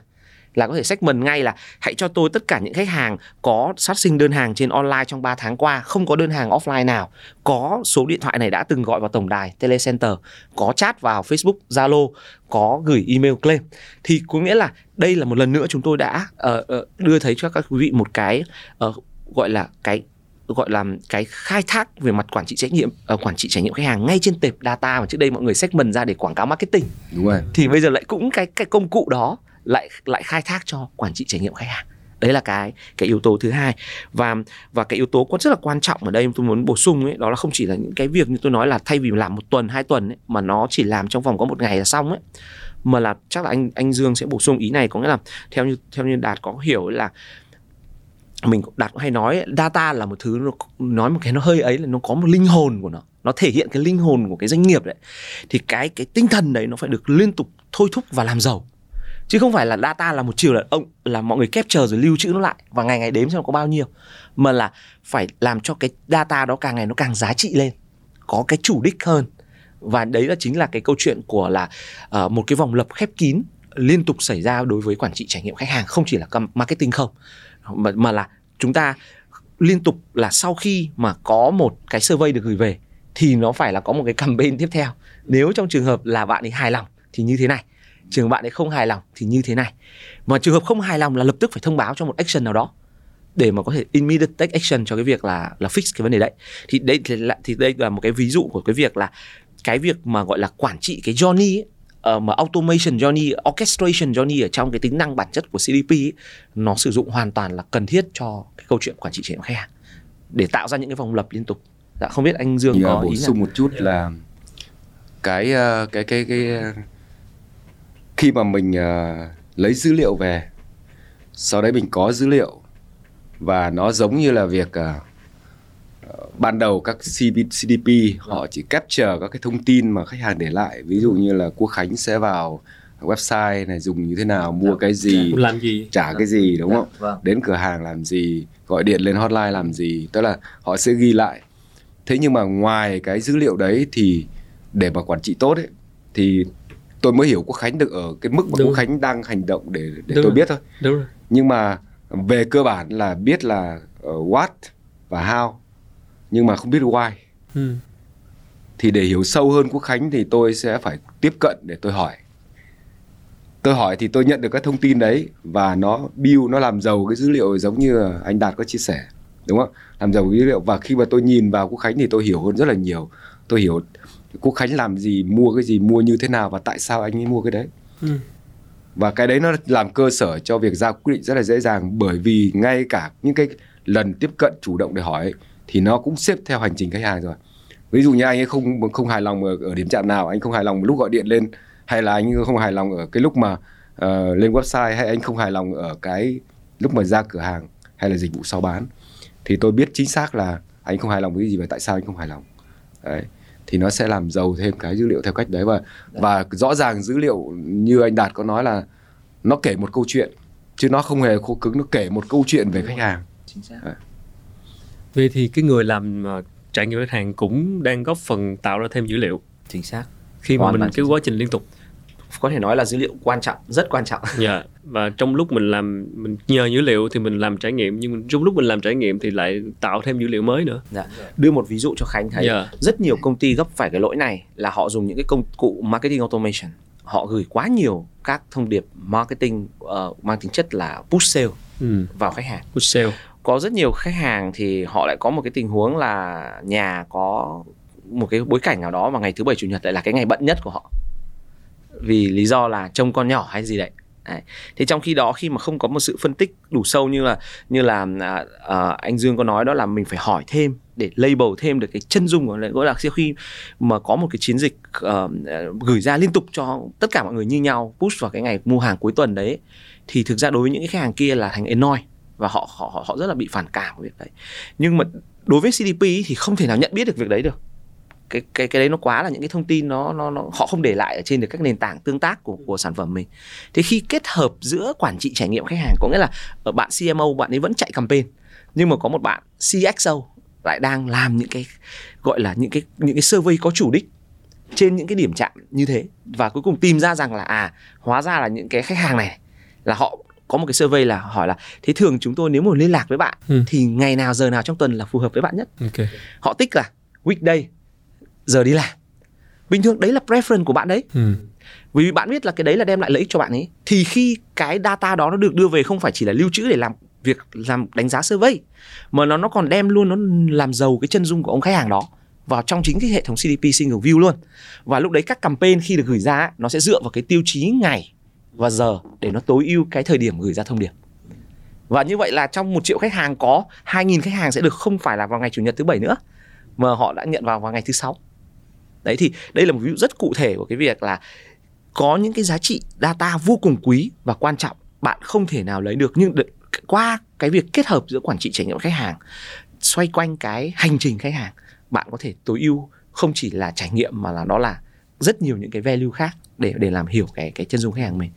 Speaker 1: là có thể segment ngay là hãy cho tôi tất cả những khách hàng có phát sinh đơn hàng trên online trong 3 tháng qua không có đơn hàng offline nào. Có số điện thoại này đã từng gọi vào tổng đài telecenter có chat vào Facebook Zalo có gửi email claim. Thì có nghĩa là đây là một lần nữa chúng tôi đã ờ, ờ, đưa thấy cho các quý vị một cái ờ, gọi là cái gọi là cái khai thác về mặt quản trị trách nhiệm ờ, quản trị trải nghiệm khách hàng ngay trên tệp data mà trước đây mọi người segment ra để quảng cáo marketing.
Speaker 2: Đúng rồi.
Speaker 1: Thì bây giờ lại cũng cái cái công cụ đó lại lại khai thác cho quản trị trải nghiệm khách hàng. Đấy là cái cái yếu tố thứ hai. Và và cái yếu tố có rất là quan trọng ở đây tôi muốn bổ sung ấy đó là không chỉ là những cái việc như tôi nói là thay vì làm một tuần hai tuần ấy, mà nó chỉ làm trong vòng có một ngày là xong ấy mà là chắc là anh anh Dương sẽ bổ sung ý này. Có nghĩa là theo như theo như Đạt có hiểu là mình đạt hay nói ấy, data là một thứ nó nói một cái nó hơi ấy là nó có một linh hồn của nó. Nó thể hiện cái linh hồn của cái doanh nghiệp đấy. Thì cái cái tinh thần đấy nó phải được liên tục thôi thúc và làm giàu chứ không phải là data là một chiều là ông là mọi người capture rồi lưu trữ nó lại và ngày ngày đếm xem có bao nhiêu. Mà là phải làm cho cái data đó càng ngày nó càng giá trị lên có cái chủ đích hơn. Và đấy là chính là cái câu chuyện của là uh, một cái vòng lặp khép kín liên tục xảy ra đối với quản trị trải nghiệm khách hàng không chỉ là marketing không. Mà, mà là chúng ta liên tục là sau khi mà có một cái survey được gửi về thì nó phải là có một cái campaign tiếp theo. Nếu trong trường hợp là bạn ấy hài lòng thì như thế này trường bạn ấy không hài lòng thì như thế này mà trường hợp không hài lòng là lập tức phải thông báo cho một action nào đó để mà có thể immediate take action cho cái việc là là fix cái vấn đề đấy thì đây thì, là, thì đây là một cái ví dụ của cái việc là cái việc mà gọi là quản trị cái journey ấy, uh, mà automation journey, orchestration journey ở trong cái tính năng bản chất của CDP ấy, nó sử dụng hoàn toàn là cần thiết cho cái câu chuyện quản trị trải nghiệm khách hàng để tạo ra những cái vòng lặp liên tục. Dạ không biết anh Dương
Speaker 2: Thì,
Speaker 1: có
Speaker 2: uh, bổ
Speaker 1: ý
Speaker 2: sung
Speaker 1: nào?
Speaker 2: một chút là cái uh, cái cái cái uh, khi mà mình uh, lấy dữ liệu về sau đấy mình có dữ liệu và nó giống như là việc uh, ban đầu các CDP họ chỉ capture các cái thông tin mà khách hàng để lại. Ví dụ như là Quốc Khánh sẽ vào website này dùng như thế nào mua cái gì
Speaker 3: làm gì?
Speaker 2: trả cái gì đúng không?
Speaker 1: Vâng.
Speaker 2: đến cửa hàng làm gì gọi điện lên hotline làm gì tức là họ sẽ ghi lại. Thế nhưng mà ngoài cái dữ liệu đấy thì để mà quản trị tốt ấy thì tôi mới hiểu quốc khánh được ở cái mức mà
Speaker 3: Đúng.
Speaker 2: quốc khánh đang hành động để để
Speaker 3: Đúng
Speaker 2: tôi
Speaker 3: rồi.
Speaker 2: biết thôi
Speaker 3: đúng rồi
Speaker 2: nhưng mà về cơ bản là biết là uh, what và how nhưng mà không biết why
Speaker 3: ừ.
Speaker 2: thì để hiểu sâu hơn quốc khánh thì tôi sẽ phải tiếp cận để tôi hỏi tôi hỏi thì tôi nhận được các thông tin đấy và nó build nó làm giàu cái dữ liệu giống như anh đạt có chia sẻ đúng không làm giàu cái dữ liệu và khi mà tôi nhìn vào quốc khánh thì tôi hiểu hơn rất là nhiều tôi hiểu quốc khánh làm gì mua cái gì mua như thế nào và tại sao anh ấy mua cái đấy.
Speaker 3: Ừ.
Speaker 2: và cái đấy nó làm cơ sở cho việc ra quyết định rất là dễ dàng bởi vì ngay cả những cái lần tiếp cận chủ động để hỏi thì nó cũng xếp theo hành trình khách hàng rồi. Ví dụ như anh ấy không không hài lòng ở, ở điểm chạm nào anh không hài lòng lúc gọi điện lên hay là anh không hài lòng ở cái lúc mà ờ, lên website hay anh không hài lòng ở cái lúc mà ra cửa hàng hay là dịch vụ sau bán thì tôi biết chính xác là anh không hài lòng với cái gì và tại sao anh không hài lòng. Đấy thì nó sẽ làm giàu thêm cái dữ liệu theo cách đấy. Và và rõ ràng dữ liệu như anh đạt có nói là nó kể một câu chuyện chứ nó không hề khô cứng nó kể một câu chuyện về khách hàng.
Speaker 1: Chính xác.
Speaker 3: Vậy thì cái người làm uh, trải nghiệm khách hàng cũng đang góp phần tạo ra thêm dữ liệu.
Speaker 1: Chính xác.
Speaker 3: Khi mà
Speaker 1: Hoàn
Speaker 3: mình
Speaker 1: toàn
Speaker 3: cái quá trình liên tục.
Speaker 1: có thể nói là dữ liệu quan trọng rất quan trọng.
Speaker 3: Dạ. *laughs* Và trong lúc mình làm mình nhờ dữ liệu thì mình làm trải nghiệm nhưng trong lúc mình làm trải nghiệm thì lại tạo thêm dữ liệu mới nữa.
Speaker 1: Dạ. đưa một ví dụ cho khánh thấy
Speaker 3: Dạ.
Speaker 1: rất nhiều công ty gấp phải cái lỗi này là họ dùng những cái công cụ marketing automation họ gửi quá nhiều các thông điệp marketing uh, mang tính chất là push sale
Speaker 3: Ừ.
Speaker 1: vào khách hàng
Speaker 3: Good sale.
Speaker 1: có rất nhiều khách hàng thì họ lại có một cái tình huống là nhà có một cái bối cảnh nào đó và ngày thứ bảy chủ nhật lại là cái ngày bận nhất của họ vì lý do là trông con nhỏ hay gì đấy Đấy. Thế trong khi đó khi mà không có một sự phân tích đủ sâu như là như là à, à, anh Dương có nói đó là mình phải hỏi thêm để label thêm được cái chân dung của lễ gỗ lạc siêu khi mà có một cái chiến dịch uh, gửi ra liên tục cho tất cả mọi người như nhau push vào cái ngày mua hàng cuối tuần đấy thì thực ra đối với những cái khách hàng kia là thành annoy và họ họ họ- rất là bị phản cảm với việc đấy. Nhưng mà đối với CDP thì không thể nào nhận biết được việc đấy được cái cái cái đấy nó quá là những cái thông tin nó nó nó họ không để lại ở trên được các nền tảng tương tác của của sản phẩm mình thế khi kết hợp giữa quản trị trải nghiệm khách hàng có nghĩa là ở bạn CMO bạn ấy vẫn chạy campaign nhưng mà có một bạn CXO lại đang làm những cái gọi là những cái những cái survey có chủ đích trên những cái điểm chạm như thế và cuối cùng tìm ra rằng là à hóa ra là những cái khách hàng này là họ có một cái survey là hỏi là thế thường chúng tôi nếu mà liên lạc với bạn
Speaker 3: Ừ.
Speaker 1: thì ngày nào giờ nào trong tuần là phù hợp với bạn nhất
Speaker 3: Ok.
Speaker 1: họ tích là weekday giờ đi làm. Bình thường đấy là preference của bạn đấy.
Speaker 3: Ừ.
Speaker 1: vì bạn biết là cái đấy là đem lại lợi ích cho bạn ấy. Thì khi cái data đó nó được đưa về không phải chỉ là lưu trữ để làm việc làm đánh giá survey mà nó nó còn đem luôn nó làm giàu cái chân dung của ông khách hàng đó vào trong chính cái hệ thống CDP single view luôn. Và lúc đấy các campaign khi được gửi ra nó sẽ dựa vào cái tiêu chí ngày và giờ để nó tối ưu cái thời điểm gửi ra thông điệp. Và như vậy là trong một triệu khách hàng có 2.000 khách hàng sẽ được không phải là vào ngày chủ nhật thứ bảy nữa mà họ đã nhận vào vào ngày thứ sáu đấy thì đây là một ví dụ rất cụ thể của cái việc là có những cái giá trị data vô cùng quý và quan trọng bạn không thể nào lấy được. Nhưng qua cái việc kết hợp giữa quản trị trải nghiệm khách hàng xoay quanh cái hành trình khách hàng bạn có thể tối ưu không chỉ là trải nghiệm mà là đó là rất nhiều những cái value khác để để làm hiểu cái cái chân dung khách hàng mình.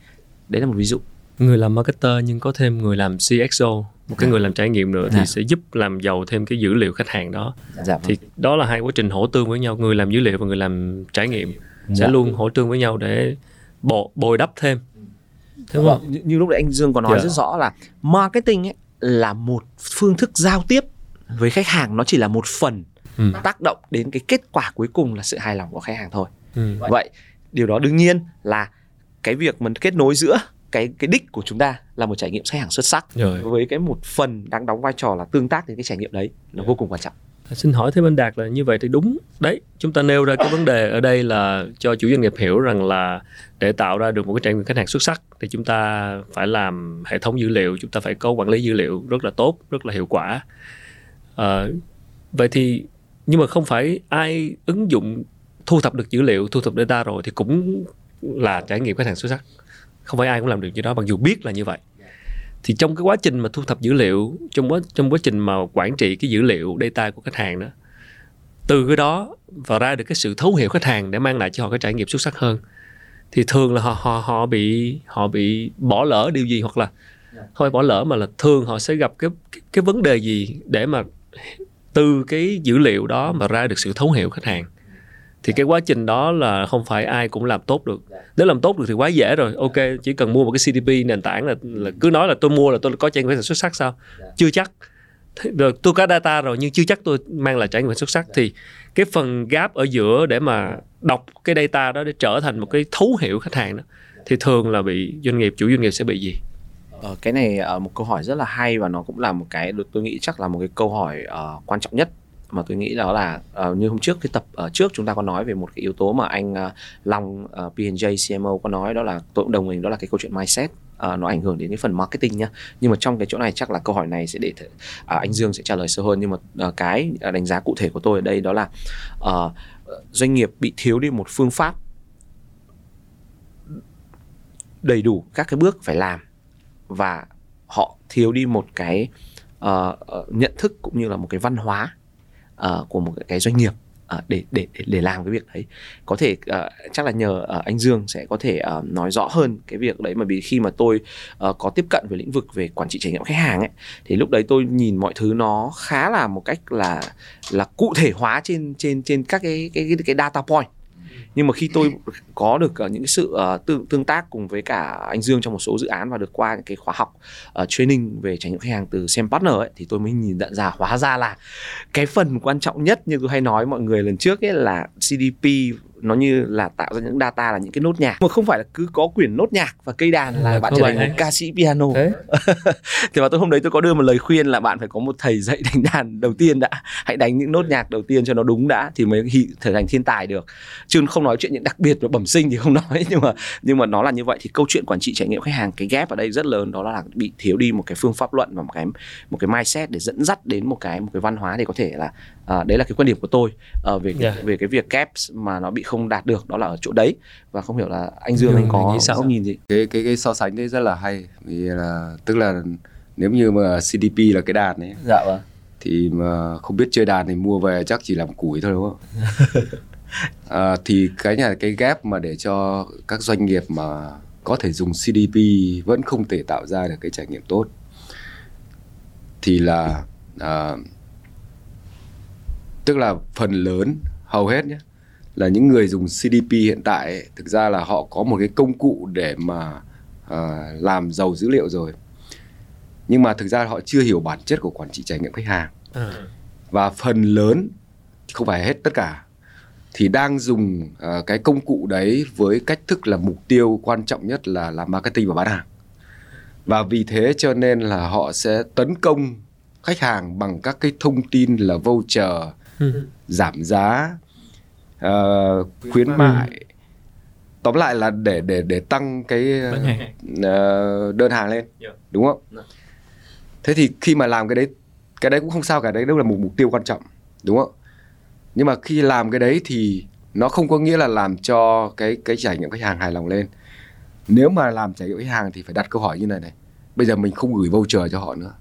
Speaker 1: Đấy là một ví dụ.
Speaker 3: Người làm marketer nhưng có thêm người làm CXO, một cái
Speaker 1: À.
Speaker 3: người làm trải nghiệm nữa thì
Speaker 1: À.
Speaker 3: sẽ giúp làm giàu thêm cái dữ liệu khách hàng đó.
Speaker 1: dạ
Speaker 3: Thì đó là hai quá trình hỗ tương với nhau, người làm dữ liệu và người làm trải nghiệm sẽ
Speaker 1: Dạ.
Speaker 3: luôn hỗ tương với nhau để bộ bồi đắp thêm. Đúng không?
Speaker 1: như, như lúc nãy anh Dương có nói
Speaker 3: Dạ.
Speaker 1: rất rõ là marketing ấy là một phương thức giao tiếp với khách hàng nó chỉ là một phần
Speaker 3: Ừ.
Speaker 1: tác động đến cái kết quả cuối cùng là sự hài lòng của khách hàng thôi
Speaker 3: Ừ.
Speaker 1: vậy điều đó đương nhiên là cái việc mình kết nối giữa cái cái đích của chúng ta là một trải nghiệm khách hàng xuất sắc.
Speaker 3: Rồi.
Speaker 1: với cái một phần đang đóng vai trò là tương tác đến cái trải nghiệm đấy nó vô cùng quan trọng.
Speaker 3: Xin hỏi thêm anh Đạt là như vậy thì đúng. Đấy chúng ta nêu ra cái vấn đề ở đây là cho chủ doanh nghiệp hiểu rằng là để tạo ra được một cái trải nghiệm khách hàng xuất sắc thì chúng ta phải làm hệ thống dữ liệu chúng ta phải có quản lý dữ liệu rất là tốt rất là hiệu quả. Ờ, vậy thì nhưng mà không phải ai ứng dụng thu thập được dữ liệu thu thập data rồi thì cũng là trải nghiệm khách hàng xuất sắc không phải ai cũng làm được như đó mặc dù biết là như vậy. Thì trong cái quá trình mà thu thập dữ liệu trong quá trong quá trình mà quản trị cái dữ liệu data của khách hàng đó từ cái đó và ra được cái sự thấu hiểu khách hàng để mang lại cho họ cái trải nghiệm xuất sắc hơn thì thường là họ họ họ bị họ bị bỏ lỡ điều gì hoặc là không phải bỏ lỡ mà là thường họ sẽ gặp cái cái, cái vấn đề gì để mà từ cái dữ liệu đó mà ra được sự thấu hiểu khách hàng thì cái quá trình đó là không phải ai cũng làm tốt được. Nếu làm tốt được thì quá dễ rồi. Ok chỉ cần mua một cái CDP nền tảng là, là cứ nói là tôi mua là tôi có trải nghiệm xuất sắc sao? Chưa chắc. Được rồi tôi có data rồi nhưng chưa chắc tôi mang lại trải nghiệm xuất sắc. Thì cái phần gap ở giữa để mà đọc cái data đó để trở thành một cái thấu hiểu khách hàng đó thì thường là bị doanh nghiệp chủ doanh nghiệp sẽ bị gì?
Speaker 1: Ờ, cái này ờ, một câu hỏi rất là hay và nó cũng là một cái tôi nghĩ chắc là một cái câu hỏi uh, quan trọng nhất mà tôi nghĩ đó là uh, như hôm trước cái tập ở trước chúng ta có nói về một cái yếu tố mà anh uh, Long uh, P&J CMO có nói đó là tôi cũng đồng tình đó là cái câu chuyện mindset. Uh, nó ảnh hưởng đến cái phần marketing nhá. Nhưng mà trong cái chỗ này chắc là câu hỏi này sẽ để th- uh, anh Dương sẽ trả lời sâu hơn. Nhưng mà uh, cái đánh giá cụ thể của tôi ở đây đó là uh, doanh nghiệp bị thiếu đi một phương pháp đầy đủ các cái bước phải làm và họ thiếu đi một cái uh, nhận thức cũng như là một cái văn hóa uh, của một cái doanh nghiệp uh, để để để làm cái việc đấy. Có thể uh, chắc là nhờ uh, anh Dương sẽ có thể uh, nói rõ hơn cái việc đấy. Mà vì khi mà tôi uh, có tiếp cận về lĩnh vực về quản trị trải nghiệm khách hàng ấy thì lúc đấy tôi nhìn mọi thứ nó khá là một cách là là cụ thể hóa trên trên trên các cái cái cái, cái data point nhưng mà khi tôi có được uh, những cái sự uh, tương tương tác cùng với cả anh Dương trong một số dự án và được qua những cái khóa học uh, training về trải nghiệm khách hàng từ xem partner ấy thì tôi mới nhìn nhận ra hóa ra là cái phần quan trọng nhất như tôi hay nói mọi người lần trước ấy là CDP nó như là tạo ra những data là những cái nốt nhạc. Mà không phải là cứ có quyển nốt nhạc và cây đàn là, là bạn trở thành một ca sĩ piano. Thì vào *laughs* tôi hôm đấy tôi có đưa một lời khuyên là bạn phải có một thầy dạy đánh đàn đầu tiên đã. Hãy đánh những nốt nhạc đầu tiên cho nó đúng đã thì mới trở thành thiên tài được. Chứ không nói chuyện những đặc biệt và bẩm sinh thì không *laughs* nói. Nhưng mà nhưng mà nó là như vậy thì câu chuyện quản trị trải nghiệm khách hàng cái gap ở đây rất lớn đó là bị thiếu đi một cái phương pháp luận và một cái một cái mindset để dẫn dắt đến một cái một cái văn hóa thì có thể là à, đấy là cái quan điểm của tôi uh, về yeah. về cái việc gaps mà nó bị không đạt được đó là ở chỗ đấy. Và không hiểu là anh Dương anh có góc nhìn gì
Speaker 2: cái cái cái so sánh đấy rất là hay. Vì là tức là nếu như mà CDP là cái đàn ấy
Speaker 1: dạ vâng.
Speaker 2: thì mà không biết chơi đàn thì mua về chắc chỉ làm củi thôi đúng không? *laughs* À, thì cái nhà cái gap mà để cho các doanh nghiệp mà có thể dùng CDP vẫn không thể tạo ra được cái trải nghiệm tốt thì là à, tức là phần lớn hầu hết nhé là những người dùng CDP hiện tại ấy, thực ra là họ có một cái công cụ để mà uh, làm giàu dữ liệu rồi nhưng mà thực ra họ chưa hiểu bản chất của quản trị trải nghiệm khách hàng à. và phần lớn không phải hết tất cả thì đang dùng uh, cái công cụ đấy với cách thức là mục tiêu quan trọng nhất là làm marketing và bán hàng và vì thế cho nên là họ sẽ tấn công khách hàng bằng các cái thông tin là voucher ừ. giảm giá uh, khuyến mại. Tóm lại là để để để tăng cái uh, đơn hàng lên dạ. đúng không? Dạ. thế thì khi mà làm cái đấy cái đấy cũng không sao cả đấy đâu là một mục tiêu quan trọng đúng không? Nhưng mà khi làm cái đấy thì nó không có nghĩa là làm cho cái cái trải nghiệm khách hàng hài lòng lên. Nếu mà làm trải nghiệm khách hàng thì phải đặt câu hỏi như này này. Bây giờ mình không gửi voucher cho họ nữa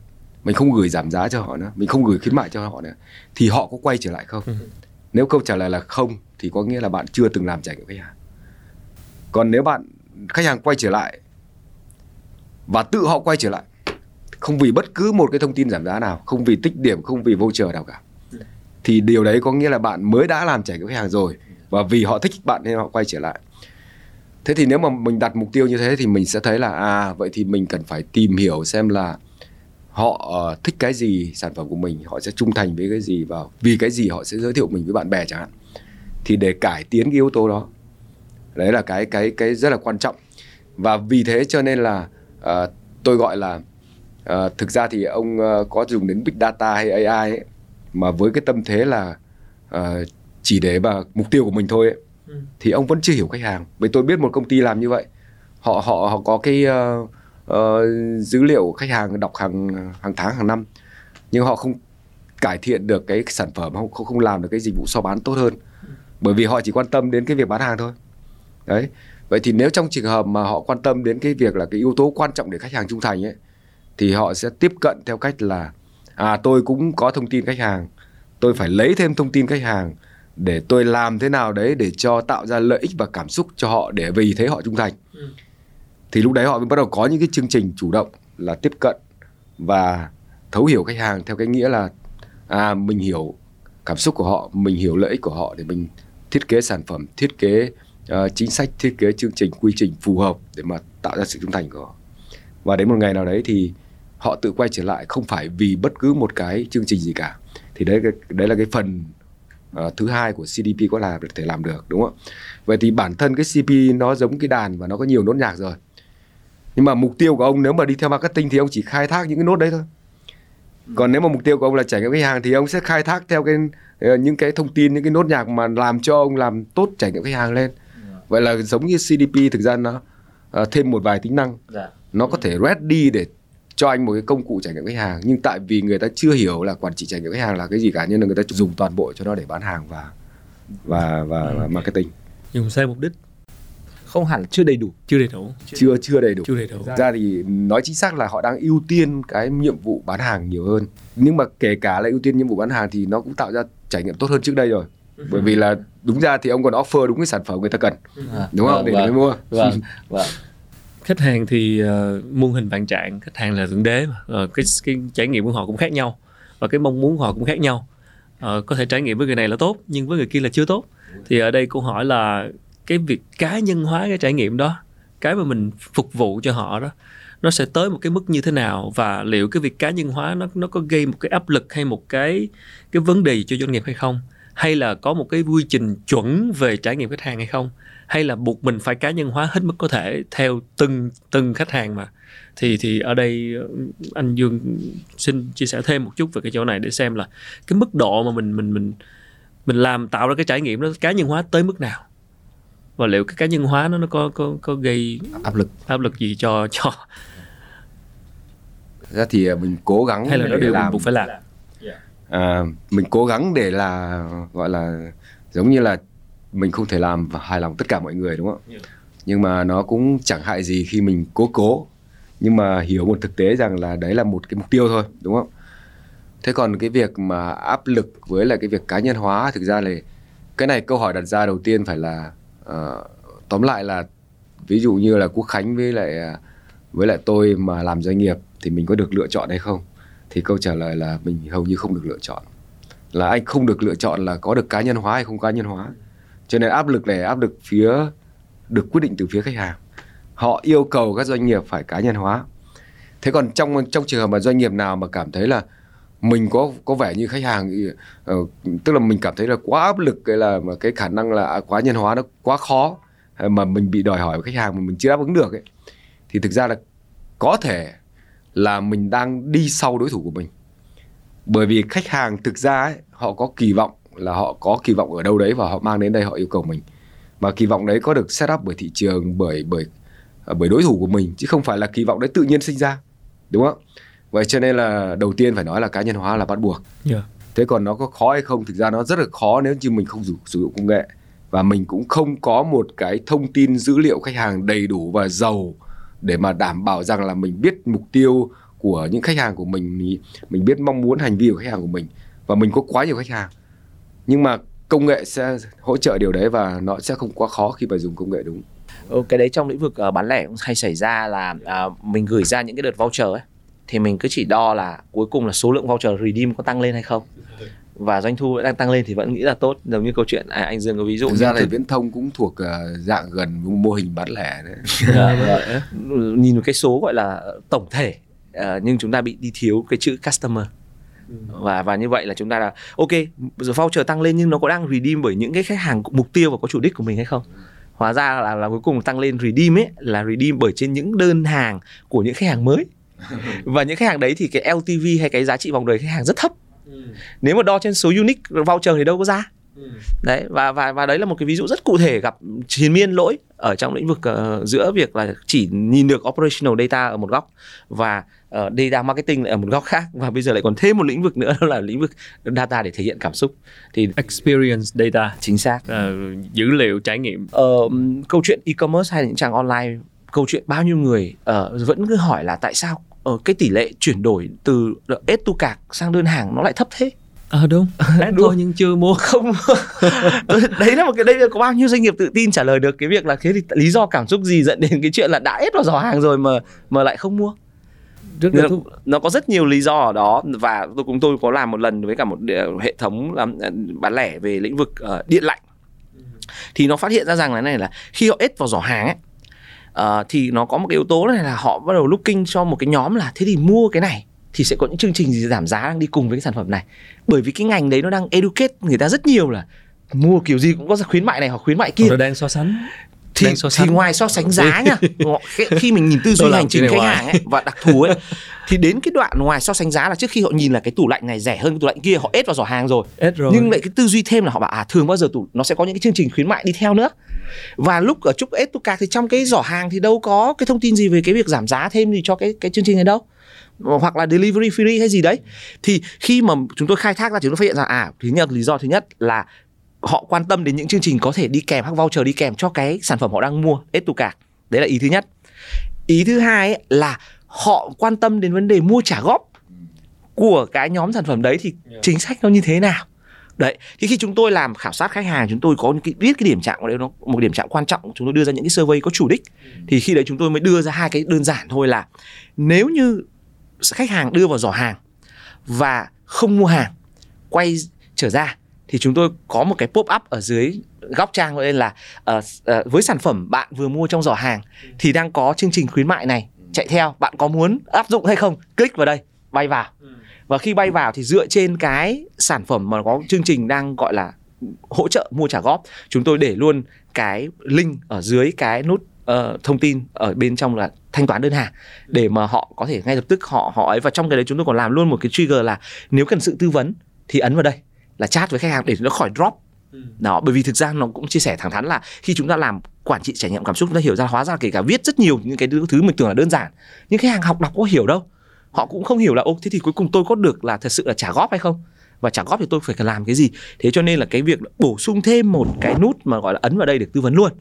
Speaker 2: mình không gửi giảm giá cho họ nữa mình không gửi khuyến mại cho họ nữa thì họ có quay trở lại không? Ừ. nếu câu trả lời là không thì có nghĩa là bạn chưa từng làm trải nghiệm khách hàng. Còn nếu bạn, khách hàng quay trở lại và tự họ quay trở lại, không vì bất cứ một cái thông tin giảm giá nào, không vì tích điểm, không vì voucher nào cả, thì điều đấy có nghĩa là bạn mới đã làm trải nghiệm khách hàng rồi và vì họ thích bạn nên họ quay trở lại. Thế thì nếu mà mình đặt mục tiêu như thế thì mình sẽ thấy là à vậy thì mình cần phải tìm hiểu xem là họ ờ, thích cái gì, sản phẩm của mình, họ sẽ trung thành với cái gì và vì cái gì họ sẽ giới thiệu mình với bạn bè chẳng hạn thì để cải tiến cái yếu tố đó. Đấy là cái cái cái rất là quan trọng. Và vì thế cho nên là uh, tôi gọi là uh, thực ra thì ông uh, có dùng đến big data hay AI ấy, mà với cái tâm thế là uh, chỉ để vào mục tiêu của mình thôi ấy, ừ. thì ông vẫn chưa hiểu khách hàng. Vì tôi biết một công ty làm như vậy. Họ họ họ có cái uh, uh, dữ liệu khách hàng đọc hàng hàng tháng hàng năm. Nhưng họ không cải thiện được cái sản phẩm không không làm được cái dịch vụ so bán tốt hơn bởi vì họ chỉ quan tâm đến cái việc bán hàng thôi. Đấy. Vậy thì nếu trong trường hợp mà họ quan tâm đến cái việc là cái yếu tố quan trọng để khách hàng trung thành ấy thì họ sẽ tiếp cận theo cách là à tôi cũng có thông tin khách hàng tôi phải lấy thêm thông tin khách hàng để tôi làm thế nào đấy để cho tạo ra lợi ích và cảm xúc cho họ để vì thế họ trung thành. Ừ. thì lúc đấy họ mới bắt đầu có những cái chương trình chủ động là tiếp cận và thấu hiểu khách hàng theo cái nghĩa là à mình hiểu cảm xúc của họ mình hiểu lợi ích của họ để mình thiết kế sản phẩm thiết kế uh, chính sách thiết kế chương trình quy trình phù hợp để mà tạo ra sự trung thành của họ. Và đến một ngày nào đấy thì họ tự quay trở lại không phải vì bất cứ một cái chương trình gì cả. Thì đấy đấy là cái phần uh, thứ hai của CDP có là thể làm được đúng không? Vậy thì bản thân cái CP nó giống cái đàn và nó có nhiều nốt nhạc rồi. Nhưng mà mục tiêu của ông nếu mà đi theo marketing thì ông chỉ khai thác những cái nốt đấy thôi còn nếu mà mục tiêu của ông là trải nghiệm khách hàng thì ông sẽ khai thác theo cái ờ, những cái thông tin những cái nốt nhạc mà làm cho ông làm tốt trải nghiệm khách hàng lên. Vậy là giống như CDP thực ra nó uh, thêm một vài tính năng. Dạ. nó có thể ready để cho anh một cái công cụ trải nghiệm khách hàng nhưng tại vì người ta chưa hiểu là quản trị trải nghiệm khách hàng là cái gì cả nên là người ta dùng toàn bộ cho nó để bán hàng và và và, và marketing.
Speaker 3: Dùng sai mục đích
Speaker 1: không hẳn chưa đầy đủ.
Speaker 3: Chưa đầy đủ.
Speaker 2: Chưa chưa đầy đủ.
Speaker 3: Chưa đầy đủ.
Speaker 2: Thực ra thì nói chính xác là họ đang ưu tiên cái nhiệm vụ bán hàng nhiều hơn. Nhưng mà kể cả là ưu tiên nhiệm vụ bán hàng thì nó cũng tạo ra trải nghiệm tốt hơn trước đây rồi. Bởi vì là đúng ra thì ông còn offer đúng cái sản phẩm người ta cần.
Speaker 1: À,
Speaker 2: đúng không?
Speaker 1: vâng,
Speaker 2: để
Speaker 1: vâng,
Speaker 2: người mua.
Speaker 1: vâng vâng.
Speaker 3: Khách hàng thì uh, muôn hình vạn trạng. Khách hàng là thượng đế mà. Uh, cái cái trải nghiệm của họ cũng khác nhau. Và cái mong muốn của họ cũng khác nhau. Uh, có thể trải nghiệm với người này là tốt nhưng với người kia là chưa tốt. Thì ở đây câu hỏi là cái việc cá nhân hóa cái trải nghiệm đó, cái mà mình phục vụ cho họ đó, nó sẽ tới một cái mức như thế nào và liệu cái việc cá nhân hóa nó nó có gây một cái áp lực hay một cái cái vấn đề gì cho doanh nghiệp hay không? Hay là có một cái quy trình chuẩn về trải nghiệm khách hàng hay không? Hay là buộc mình phải cá nhân hóa hết mức có thể theo từng từng khách hàng mà? Thì thì ở đây ừ, anh Dương xin chia sẻ thêm một chút về cái chỗ này để xem là cái mức độ mà mình mình mình mình làm tạo ra cái trải nghiệm đó, cá nhân hóa tới mức nào và liệu cái cá nhân hóa nó nó có có có gây
Speaker 2: áp lực.
Speaker 3: áp lực gì cho cho
Speaker 2: ra thì mình cố gắng
Speaker 3: hay là nó điều mình
Speaker 2: làm.
Speaker 3: buộc phải làm?
Speaker 2: À, mình cố gắng để là gọi là giống như là mình không thể làm và hài lòng tất cả mọi người đúng không?
Speaker 3: Yeah.
Speaker 2: nhưng mà nó cũng chẳng hại gì khi mình cố cố. Nhưng mà hiểu một thực tế rằng là đấy là một cái mục tiêu thôi đúng không? Thế còn cái việc mà áp lực với lại cái việc cá nhân hóa thực ra là cái này câu hỏi đặt ra đầu tiên phải là ờ, tóm lại là ví dụ như là quốc khánh với lại à, với lại tôi mà làm doanh nghiệp thì mình có được lựa chọn hay không? Thì câu trả lời là mình hầu như không được lựa chọn. Là anh không được lựa chọn là có được cá nhân hóa hay không cá nhân hóa. Cho nên áp lực này áp lực phía được quyết định từ phía khách hàng. Họ yêu cầu các doanh nghiệp phải cá nhân hóa. Thế còn trong trong trường hợp mà doanh nghiệp nào mà cảm thấy là mình có có vẻ như khách hàng uh, tức là mình cảm thấy là quá áp lực cái là mà cái khả năng là à, quá nhân hóa nó quá khó mà mình bị đòi hỏi của khách hàng mà mình chưa đáp ứng được ấy thì thực ra là có thể là mình đang đi sau đối thủ của mình. Bởi vì khách hàng thực ra ấy, họ có kỳ vọng là họ có kỳ vọng ở đâu đấy và họ mang đến đây họ yêu cầu mình. Mà kỳ vọng đấy có được set up bởi thị trường bởi bởi à, bởi đối thủ của mình chứ không phải là kỳ vọng đấy tự nhiên sinh ra đúng không? Vậy cho nên là đầu tiên phải nói là cá nhân hóa là bắt buộc.
Speaker 3: Yeah.
Speaker 2: thế còn nó có khó hay không thực ra nó rất là khó nếu như mình không dùng, sử dụng công nghệ. Và mình cũng không có một cái thông tin dữ liệu khách hàng đầy đủ và giàu để mà đảm bảo rằng là mình biết mục tiêu của những khách hàng của mình mình biết mong muốn hành vi của khách hàng của mình. Và mình có quá nhiều khách hàng. Nhưng mà công nghệ sẽ hỗ trợ điều đấy và nó sẽ không quá khó khi mà dùng công nghệ đúng.
Speaker 1: Ừ, cái đấy trong lĩnh vực ờ, bán lẻ cũng hay xảy ra là à, mình gửi ra những cái đợt voucher ấy thì mình cứ chỉ đo là cuối cùng là số lượng voucher redeem có tăng lên hay không. Và doanh thu đang tăng lên thì vẫn nghĩ là tốt giống như câu chuyện à, anh Dương có ví dụ
Speaker 2: thực ra thì viễn thông cũng thuộc ờ, dạng gần mô hình bán lẻ đấy. *laughs*
Speaker 1: Dạ, vâng. nhìn một cái số gọi là tổng thể ờ, nhưng chúng ta bị đi thiếu cái chữ customer. Và và như vậy là chúng ta là ok giờ voucher tăng lên nhưng nó có đang redeem bởi những cái khách hàng mục tiêu và có chủ đích của mình hay không? Hóa ra là là cuối cùng tăng lên redeem ấy là redeem bởi trên những đơn hàng của những khách hàng mới và những khách hàng đấy thì cái LTV hay cái giá trị vòng đời khách hàng rất thấp. Nếu mà đo trên số unique voucher thì đâu có ra đấy và và và đấy là một cái ví dụ rất cụ thể gặp triền miên lỗi ở trong lĩnh vực ờ, giữa việc là chỉ nhìn được operational data ở một góc và ờ, data marketing lại ở một góc khác. Và bây giờ lại còn thêm một lĩnh vực nữa *laughs* đó là lĩnh vực data để thể hiện cảm xúc. Thì
Speaker 3: experience data.
Speaker 1: Chính xác.
Speaker 3: Ờ, dữ liệu trải nghiệm.
Speaker 1: Ờ, câu chuyện e-commerce hay những trang online câu chuyện bao nhiêu người ờ, vẫn cứ hỏi là tại sao ờ, cái tỷ lệ chuyển đổi từ S to cạc sang đơn hàng nó lại thấp thế.
Speaker 3: Ờ đúng. *laughs* Add
Speaker 1: Đúng.
Speaker 3: thôi nhưng chưa mua. *laughs*
Speaker 1: Không. *laughs* Đấy là một cái đây có bao nhiêu doanh nghiệp tự tin trả lời được cái việc là thế thì lý do cảm xúc gì dẫn đến cái chuyện là đã ép vào giỏ hàng rồi mà mà lại không mua?
Speaker 3: Rất là
Speaker 1: nó,
Speaker 3: thú.
Speaker 1: nó có rất nhiều lý do ở đó và tôi cũng tôi có làm một lần với cả một địa- hệ thống làm ờ, bán lẻ về lĩnh vực ờ, điện lạnh. Thì nó phát hiện ra rằng là này là khi họ ép vào giỏ hàng ấy ờ, thì nó có một cái yếu tố này là họ bắt đầu looking cho một cái nhóm là thế thì mua cái này thì sẽ có những chương trình gì giảm giá đang đi cùng với cái sản phẩm này. Bởi vì cái ngành đấy nó đang educate người ta rất nhiều là mua kiểu gì cũng có khuyến mại này hoặc khuyến mại kia.
Speaker 3: Nó đang so sánh.
Speaker 1: Thì,
Speaker 3: đang so
Speaker 1: thì ngoài so sánh giá nha khi- mình nhìn tư *laughs* duy hành trình khách hàng ấy và đặc thù ấy thì đến cái đoạn ngoài so sánh giá là trước khi họ nhìn là cái tủ lạnh này rẻ hơn cái tủ lạnh kia họ ép vào giỏ hàng rồi.
Speaker 3: Rồi.
Speaker 1: Nhưng lại cái tư duy thêm là họ bảo à thường bao giờ tủ nó sẽ có những cái chương trình khuyến mại đi theo nữa và lúc ở chúc ép cạc thì trong cái giỏ hàng thì đâu có cái thông tin gì về cái việc giảm giá thêm gì cho cái cái chương trình này đâu. Hoặc là delivery free hay gì đấy. Thì khi mà chúng tôi khai thác ra chúng tôi phát hiện ra à thứ nhất lý do thứ nhất là họ quan tâm đến những chương trình có thể đi kèm hoặc voucher đi kèm cho cái sản phẩm họ đang mua cart đấy là ý thứ nhất. Ý thứ hai ấy là họ quan tâm đến vấn đề mua trả góp của cái nhóm sản phẩm đấy thì chính sách nó như thế nào đấy thì khi chúng tôi làm khảo sát khách hàng chúng tôi có những cái biết cái điểm chạm ở đây nó một điểm chạm quan trọng chúng tôi đưa ra những cái survey có chủ đích. Thì khi đấy chúng tôi mới đưa ra hai cái đơn giản thôi là nếu như khách hàng đưa vào giỏ hàng và không mua hàng quay trở ra thì chúng tôi có một cái pop up ở dưới góc trang gọi là uh, uh, với sản phẩm bạn vừa mua trong giỏ hàng thì đang có chương trình khuyến mại này chạy theo bạn có muốn áp dụng hay không? Click vào đây bay vào và khi bay vào thì dựa trên cái sản phẩm mà có chương trình đang gọi là hỗ trợ mua trả góp chúng tôi để luôn cái link ở dưới cái nút uh, thông tin ở bên trong là thanh toán đơn hàng để mà họ có thể ngay lập tức họ họ ấy. Và trong cái đấy chúng tôi còn làm luôn một cái trigger là nếu cần sự tư vấn thì ấn vào đây là chat với khách hàng để nó khỏi drop. Đó bởi vì thực ra nó cũng chia sẻ thẳng thắn là khi chúng ta làm quản trị trải nghiệm cảm xúc chúng ta hiểu ra hóa ra kể cả viết rất nhiều những cái thứ mình tưởng là đơn giản nhưng khách hàng học đọc có hiểu đâu họ cũng không hiểu là, ô, thế thì cuối cùng tôi có được là thật sự là trả góp hay không? Và trả góp thì tôi phải làm cái gì? Thế cho nên là cái việc bổ sung thêm một cái nút mà gọi là ấn vào đây để tư vấn luôn,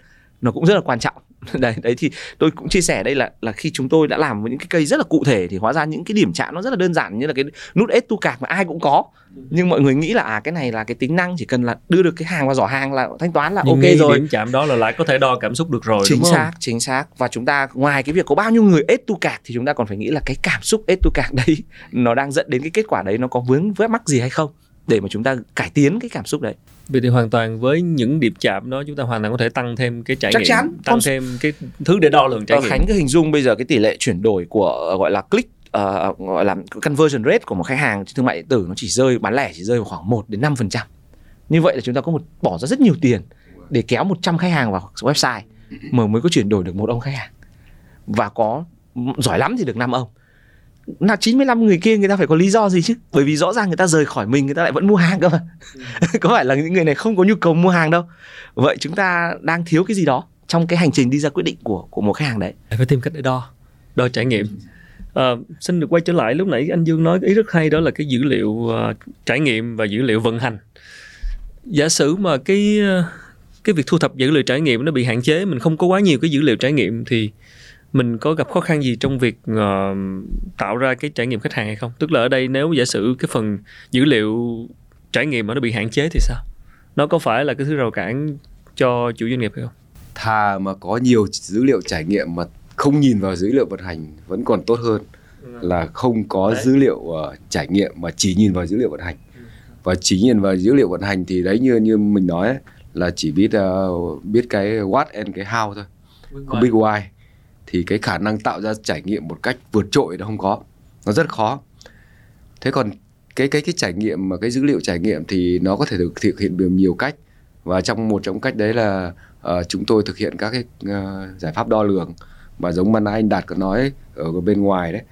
Speaker 1: nó cũng rất là quan trọng. *laughs* đấy đấy thì tôi cũng chia sẻ đây là là khi chúng tôi đã làm những cái cây rất là cụ thể thì hóa ra những cái điểm chạm nó rất là đơn giản như là cái nút add to cart mà ai cũng có. Nhưng mọi người nghĩ là à cái này là cái tính năng chỉ cần là đưa được cái hàng vào giỏ hàng là thanh toán là
Speaker 3: Nhưng
Speaker 1: ok rồi.
Speaker 3: điểm chạm đó là lại có thể đo cảm xúc được rồi
Speaker 1: chính
Speaker 3: đúng không?
Speaker 1: xác chính xác. Và chúng ta ngoài cái việc có bao nhiêu người add to cart thì chúng ta còn phải nghĩ là cái cảm xúc add to cart đấy nó đang dẫn đến cái kết quả đấy nó có vướng vướng mắc gì hay không để mà chúng ta cải tiến cái cảm xúc đấy
Speaker 3: Vậy thì hoàn toàn với những điểm chạm đó chúng ta hoàn toàn có thể tăng thêm cái trải
Speaker 1: Chắc
Speaker 3: nghiệm,
Speaker 1: chắn.
Speaker 3: tăng
Speaker 1: Con-
Speaker 3: thêm cái thứ để đo lường trải
Speaker 1: Ờ,
Speaker 3: nghiệm.
Speaker 1: Khánh cứ hình dung bây giờ cái tỷ lệ chuyển đổi của ờ, gọi là click ờ, gọi là conversion rate của một khách hàng trên thương mại điện tử nó chỉ rơi bán lẻ chỉ rơi vào khoảng 1 đến 5%. Như vậy là chúng ta có một bỏ ra rất nhiều tiền để kéo 100 khách hàng vào website mà mới có chuyển đổi được một ông khách hàng. Và có giỏi lắm thì được 5 ông. Là 95 người kia người ta phải có lý do gì chứ? Bởi vì rõ ràng người ta rời khỏi mình người ta lại vẫn mua hàng cơ mà. *laughs* có phải là những người này không có nhu cầu mua hàng đâu. Vậy chúng ta đang thiếu cái gì đó trong cái hành trình đi ra quyết định của của một khách hàng đấy.
Speaker 3: phải tìm cách để đo đo trải nghiệm Ờ, xin được quay trở lại lúc nãy anh Dương nói ý rất hay đó là cái dữ liệu ờ, trải nghiệm và dữ liệu vận hành giả sử mà cái ờ, cái việc thu thập dữ liệu trải nghiệm nó bị hạn chế mình không có quá nhiều cái dữ liệu trải nghiệm thì mình có gặp khó khăn gì trong việc ờ, tạo ra cái trải nghiệm khách hàng hay không? Tức là ở đây nếu giả sử cái phần dữ liệu trải nghiệm mà nó bị hạn chế thì sao? Nó có phải là cái thứ rào cản cho chủ doanh nghiệp hay không?
Speaker 2: Thà mà có nhiều dữ liệu trải nghiệm mà không nhìn vào dữ liệu vận hành vẫn còn tốt hơn là không có
Speaker 3: Đấy.
Speaker 2: dữ liệu ờ, trải nghiệm mà chỉ nhìn vào dữ liệu vận hành. Và chỉ nhìn vào dữ liệu vận hành thì đấy như như mình nói ấy, là chỉ biết ờ, biết cái what and cái how thôi không biết why thì cái khả năng tạo ra trải nghiệm một cách vượt trội nó không có. Nó rất khó. Thế còn cái cái cái trải nghiệm mà cái dữ liệu trải nghiệm thì nó có thể được thực hiện được nhiều cách. Và trong một trong cách đấy là uh, chúng tôi thực hiện các cái uh, giải pháp đo lường. Mà giống mà nãy anh đạt có nói ở bên ngoài đấy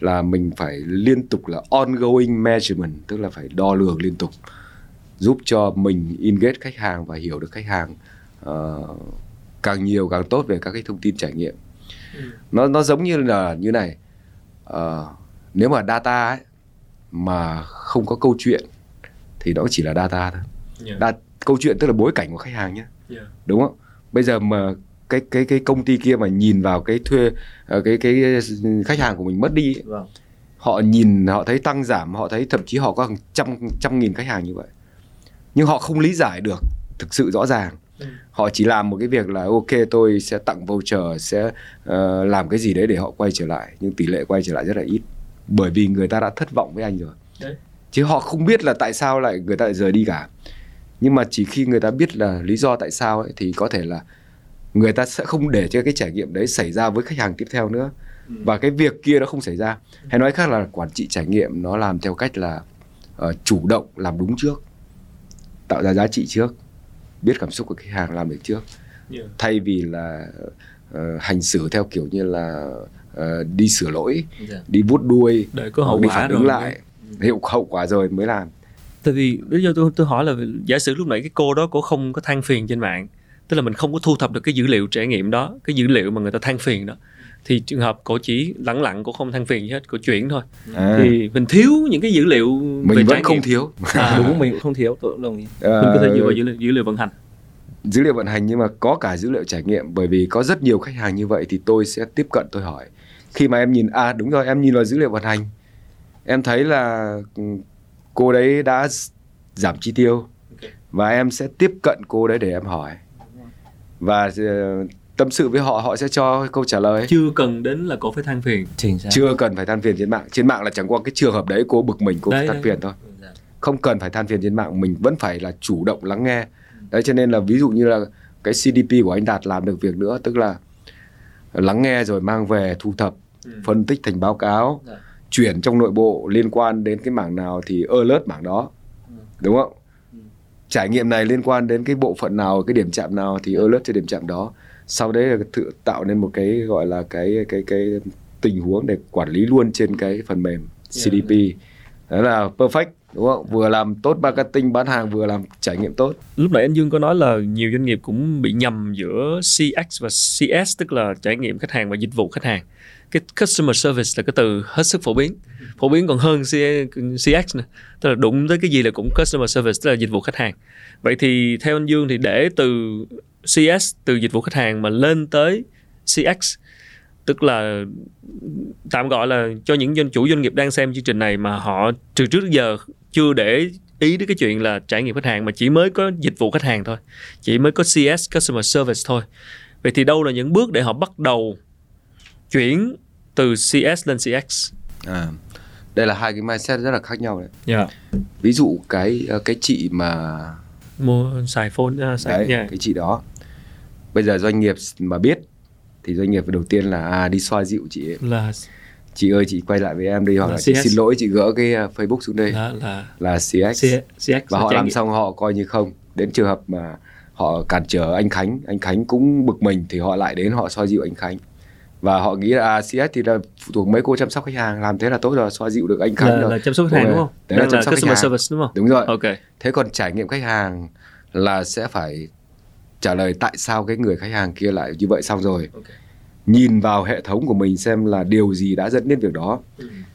Speaker 2: là mình phải liên tục là ongoing measurement tức là phải đo lường liên tục giúp cho mình engage khách hàng và hiểu được khách hàng uh, càng nhiều càng tốt về các cái thông tin trải nghiệm nó nó giống như là như này Ờ, nếu mà data ấy mà không có câu chuyện thì nó chỉ là data thôi
Speaker 3: Yeah.
Speaker 2: Đa, câu chuyện tức là bối cảnh của khách hàng nhé
Speaker 3: Yeah.
Speaker 2: đúng không bây giờ mà cái cái cái công ty kia mà nhìn vào cái thuê ờ, cái cái khách hàng của mình mất đi ấy,
Speaker 3: Vâng.
Speaker 2: họ nhìn họ thấy tăng giảm họ thấy thậm chí họ có hàng trăm trăm nghìn khách hàng như vậy nhưng họ không lý giải được thực sự rõ ràng
Speaker 3: Ừ.
Speaker 2: họ chỉ làm một cái việc là ok tôi sẽ tặng voucher sẽ ờ, làm cái gì đấy để họ quay trở lại nhưng tỷ lệ quay trở lại rất là ít. Bởi vì người ta đã thất vọng với anh rồi.
Speaker 3: Đấy.
Speaker 2: chứ họ không biết là tại sao lại người ta lại rời đi cả. Nhưng mà chỉ khi người ta biết là lý do tại sao ấy, thì có thể là người ta sẽ không để cho cái trải nghiệm đấy xảy ra với khách hàng tiếp theo nữa. Và cái việc kia nó không xảy ra. Hay nói khác là quản trị trải nghiệm nó làm theo cách là ờ, chủ động làm đúng trước tạo ra giá trị trước biết cảm xúc của khách hàng làm được trước
Speaker 3: Yeah.
Speaker 2: thay vì là ờ, hành xử theo kiểu như là ờ, đi sửa lỗi
Speaker 3: Yeah.
Speaker 2: đi vuốt đuôi
Speaker 3: để có hậu
Speaker 2: đi
Speaker 3: quả
Speaker 2: phản
Speaker 3: rồi
Speaker 2: ứng lại hiệu hậu quả rồi mới làm
Speaker 3: tại vì lý do tôi tôi hỏi là giả sử lúc nãy cái cô đó cô không có than phiền trên mạng tức là mình không có thu thập được cái dữ liệu trải nghiệm đó cái dữ liệu mà người ta than phiền đó thì trường hợp cổ chỉ lẳng lặng cổ không than phiền gì hết cổ chuyển thôi.
Speaker 2: À,
Speaker 3: thì mình thiếu những cái dữ liệu về
Speaker 2: mình vẫn
Speaker 3: trải
Speaker 2: không
Speaker 3: nghiệm.
Speaker 2: thiếu.
Speaker 3: À, *laughs*
Speaker 1: đúng mình cũng không thiếu tôi cũng đồng ý.
Speaker 2: Ờ,
Speaker 3: mình có thể dựa vào dữ liệu, dữ liệu vận hành.
Speaker 2: Dữ liệu vận hành nhưng mà có cả dữ liệu trải nghiệm bởi vì có rất nhiều khách hàng như vậy thì tôi sẽ tiếp cận tôi hỏi. Khi mà em nhìn à đúng rồi em nhìn vào dữ liệu vận hành. Em thấy là ừ, cô đấy đã giảm chi tiêu. Và em sẽ tiếp cận cô đấy để em hỏi. Và ờ, tâm sự với họ họ sẽ cho câu trả lời.
Speaker 3: Chưa cần đến là cổ phải than phiền.
Speaker 1: Chính xác
Speaker 2: chưa cần phải than phiền trên mạng. Trên mạng là chẳng qua cái trường hợp đấy cô bực mình cô
Speaker 3: Đấy,
Speaker 2: than
Speaker 3: đấy.
Speaker 2: phiền thôi. Không cần phải than phiền trên mạng mình vẫn phải là chủ động lắng nghe. Đấy cho nên là ví dụ như là cái CDP của anh Đạt làm được việc nữa tức là lắng nghe rồi mang về thu thập phân tích thành báo cáo
Speaker 1: Dạ.
Speaker 2: chuyển trong nội bộ liên quan đến cái mảng nào thì alert mảng đó. Đúng không? Trải nghiệm này liên quan đến cái bộ phận nào cái điểm chạm nào thì alert cho điểm chạm đó sau đấy là tự tạo nên một cái gọi là cái cái cái tình huống để quản lý luôn trên cái phần mềm CDP đó là perfect đúng không? Vừa làm tốt marketing, bán hàng, vừa làm trải nghiệm tốt.
Speaker 3: Lúc nãy anh Dương có nói là nhiều doanh nghiệp cũng bị nhầm giữa CX và CS tức là trải nghiệm khách hàng và dịch vụ khách hàng. Cái customer service là cái từ hết sức phổ biến. Phổ biến còn hơn CX nữa. Tức là đụng tới cái gì là cũng customer service, tức là dịch vụ khách hàng. Vậy thì theo anh Dương thì để từ CS từ dịch vụ khách hàng mà lên tới CX tức là tạm gọi là cho những doanh chủ doanh nghiệp đang xem chương trình này mà họ từ trước giờ chưa để ý đến cái chuyện là trải nghiệm khách hàng mà chỉ mới có dịch vụ khách hàng thôi. Chỉ mới có CS customer service thôi. Vậy thì đâu là những bước để họ bắt đầu chuyển từ CS lên CX
Speaker 2: à, đây là hai cái mindset rất là khác nhau đấy.
Speaker 3: Dạ.
Speaker 2: Ví dụ cái ờ, cái chị mà
Speaker 3: mua xài phone uh, xài
Speaker 2: đấy
Speaker 3: yeah.
Speaker 2: cái chị đó. Bây giờ doanh nghiệp mà biết thì doanh nghiệp đầu tiên là à, đi xoa dịu chị ấy.
Speaker 3: là
Speaker 2: chị ơi chị quay lại với em đi hoặc
Speaker 3: Là
Speaker 2: là chị
Speaker 3: CS.
Speaker 2: xin lỗi chị gỡ cái uh, Facebook xuống đây
Speaker 3: là là
Speaker 2: là CX
Speaker 3: C- CX
Speaker 2: và
Speaker 3: là
Speaker 2: họ làm xong họ coi như không đến trường hợp mà họ cản trở anh Khánh anh Khánh cũng bực mình thì họ lại đến họ xoa dịu anh Khánh và họ nghĩ là à, CS thì là phụ thuộc mấy cô chăm sóc khách hàng làm thế là tốt rồi xoa dịu được anh Khánh
Speaker 3: là,
Speaker 2: rồi
Speaker 3: là chăm sóc khách hàng đúng không?
Speaker 2: Đấy là
Speaker 3: Đang
Speaker 2: chăm sóc khách hàng.
Speaker 3: service đúng không?
Speaker 2: đúng rồi
Speaker 3: Ok.
Speaker 2: thế còn trải nghiệm khách hàng là sẽ phải trả lời tại sao cái người khách hàng kia lại như vậy xong rồi.
Speaker 3: Ok.
Speaker 2: nhìn vào hệ thống của mình xem là điều gì đã dẫn đến việc đó.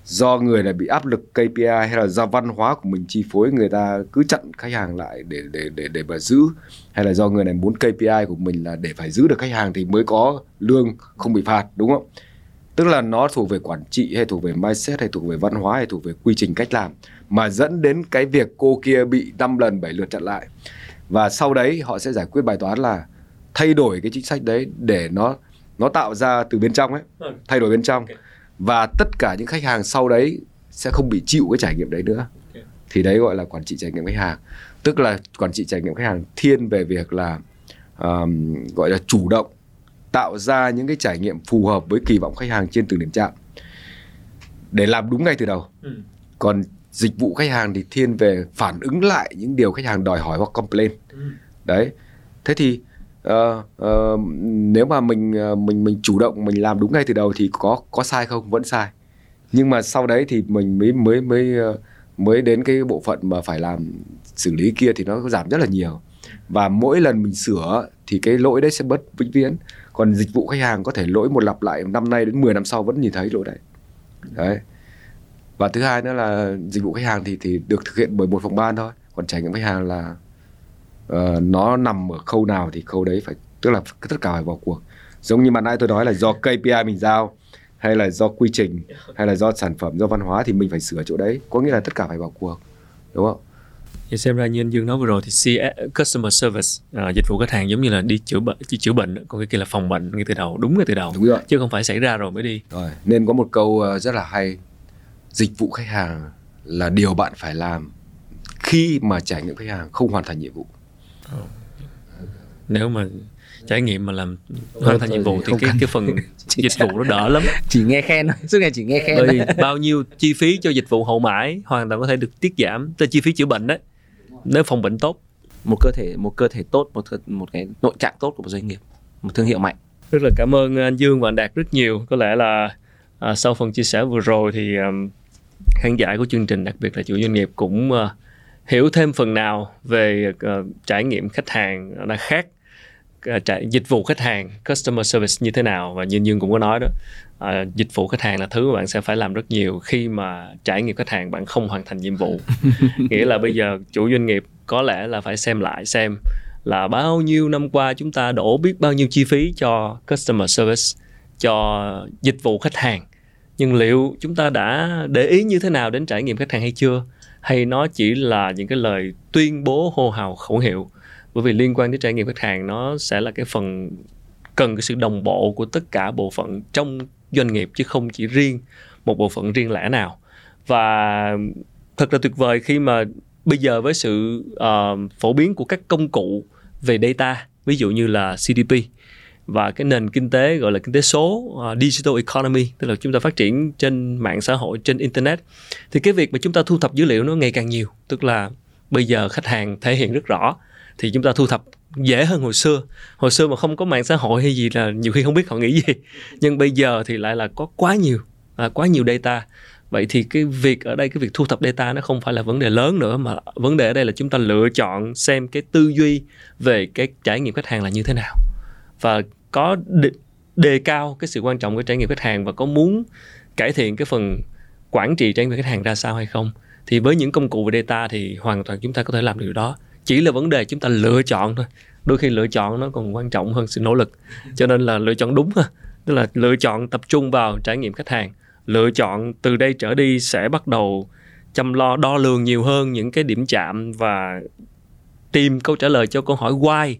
Speaker 2: Do người là bị áp lực KPI hay là do văn hóa của mình chi phối người ta cứ chặn khách hàng lại để để để để mà giữ? Hay là do người này muốn KPI của mình là để phải giữ được khách hàng thì mới có lương không bị phạt đúng không? Tức là nó thuộc về quản trị hay thuộc về mindset hay thuộc về văn hóa hay thuộc về quy trình cách làm mà dẫn đến cái việc cô kia bị 5 lần 7 lượt chặn lại và sau đấy họ sẽ giải quyết bài toán là thay đổi cái chính sách đấy để nó nó tạo ra từ bên trong ấy
Speaker 3: Ừ.
Speaker 2: thay đổi bên trong. Và tất cả những khách hàng sau đấy sẽ không bị chịu cái trải nghiệm đấy nữa. Thì đấy gọi là quản trị trải nghiệm khách hàng. Tức là quản trị trải nghiệm khách hàng thiên về việc là um, gọi là chủ động tạo ra những cái trải nghiệm phù hợp với kỳ vọng khách hàng trên từng điểm chạm. Để làm đúng ngay từ đầu.
Speaker 3: Ừ.
Speaker 2: còn dịch vụ khách hàng thì thiên về phản ứng lại những điều khách hàng đòi hỏi hoặc complain.
Speaker 3: Ừ.
Speaker 2: đấy. Thế thì ờ, ờ, nếu mà mình ờ, mình mình chủ động mình làm đúng ngay từ đầu thì có có sai không? Vẫn sai. Nhưng mà sau đấy thì mình mới mới mới mới đến cái bộ phận mà phải làm xử lý kia thì nó giảm rất là nhiều. Và mỗi lần mình sửa thì cái lỗi đấy sẽ bớt vĩnh viễn. Còn dịch vụ khách hàng có thể lỗi một lặp lại năm nay đến 10 năm sau vẫn nhìn thấy lỗi đấy. Đấy và thứ hai nữa là dịch vụ khách hàng thì thì được thực hiện bởi một phòng ban thôi. Còn trải nghiệm khách hàng là ờ, nó nằm ở khâu nào thì khâu đấy phải tức là tất cả phải vào cuộc. Giống như mà nãy tôi nói là do KPI mình giao hay là do quy trình hay là do sản phẩm do văn hóa thì mình phải sửa chỗ đấy. Có nghĩa là tất cả phải vào cuộc đúng không?
Speaker 3: Thì xem ra như anh Dương nói vừa rồi thì CS, customer service à, dịch vụ khách hàng giống như là đi chữa bệnh đi chữa bệnh còn cái kia là phòng bệnh ngay từ đầu đúng ngay từ đầu.
Speaker 2: Đúng rồi.
Speaker 3: Chứ không phải xảy ra rồi mới đi.
Speaker 2: Rồi nên có một câu ờ, rất là hay dịch vụ khách hàng là điều bạn phải làm khi mà trải nghiệm khách hàng không hoàn thành nhiệm vụ.
Speaker 3: Nếu mà trải nghiệm mà làm hoàn thành nhiệm vụ
Speaker 1: thì
Speaker 3: cái cái phần *laughs* dịch vụ nó đỡ lắm.
Speaker 1: Chỉ nghe khen thôi suốt ngày chỉ nghe khen
Speaker 3: bởi bao nhiêu chi phí cho dịch vụ hậu mãi hoàn toàn có thể được tiết giảm tới chi phí chữa bệnh đấy. Nếu phòng bệnh tốt.
Speaker 1: Một cơ thể một cơ thể tốt một một cái nội trạng tốt của một doanh nghiệp một thương hiệu mạnh.
Speaker 3: Rất là cảm ơn anh Dương và anh Đạt rất nhiều. Có lẽ là à, sau phần chia sẻ vừa rồi thì um, khán giả của chương trình đặc biệt là chủ doanh nghiệp cũng uh, hiểu thêm phần nào về uh, trải nghiệm khách hàng đã khác uh, trải dịch vụ khách hàng customer service như thế nào. Và như dương cũng có nói đó uh, dịch vụ khách hàng là thứ mà bạn sẽ phải làm rất nhiều khi mà trải nghiệm khách hàng bạn không hoàn thành nhiệm vụ. *laughs* Nghĩa là bây giờ chủ doanh nghiệp có lẽ là phải xem lại xem là bao nhiêu năm qua chúng ta đổ biết bao nhiêu chi phí cho customer service cho dịch vụ khách hàng nhưng liệu chúng ta đã để ý như thế nào đến trải nghiệm khách hàng hay chưa? Hay nó chỉ là những cái lời tuyên bố hô hào khẩu hiệu? Bởi vì liên quan đến trải nghiệm khách hàng nó sẽ là cái phần cần cái sự đồng bộ của tất cả bộ phận trong doanh nghiệp chứ không chỉ riêng một bộ phận riêng lẻ nào. Và thật là tuyệt vời khi mà bây giờ với sự uh, phổ biến của các công cụ về data ví dụ như là CDP và cái nền kinh tế gọi là kinh tế số uh, digital economy tức là chúng ta phát triển trên mạng xã hội trên internet thì cái việc mà chúng ta thu thập dữ liệu nó ngày càng nhiều. Tức là bây giờ khách hàng thể hiện rất rõ thì chúng ta thu thập dễ hơn hồi xưa. Hồi xưa mà không có mạng xã hội hay gì là nhiều khi không biết họ nghĩ gì. Nhưng bây giờ thì lại là có quá nhiều à, quá nhiều data. Vậy thì cái việc ở đây cái việc thu thập data nó không phải là vấn đề lớn nữa mà vấn đề ở đây là chúng ta lựa chọn xem cái tư duy về cái trải nghiệm khách hàng là như thế nào và có đề, đề cao cái sự quan trọng của trải nghiệm khách hàng và có muốn cải thiện cái phần quản trị trải nghiệm khách hàng ra sao hay không thì với những công cụ về data thì hoàn toàn chúng ta có thể làm điều đó. Chỉ là vấn đề chúng ta lựa chọn thôi. Đôi khi lựa chọn nó còn quan trọng hơn sự nỗ lực. Cho nên là lựa chọn đúng ha. Tức là lựa chọn tập trung vào trải nghiệm khách hàng. Lựa chọn từ đây trở đi sẽ bắt đầu chăm lo đo lường nhiều hơn những cái điểm chạm và tìm câu trả lời cho câu hỏi why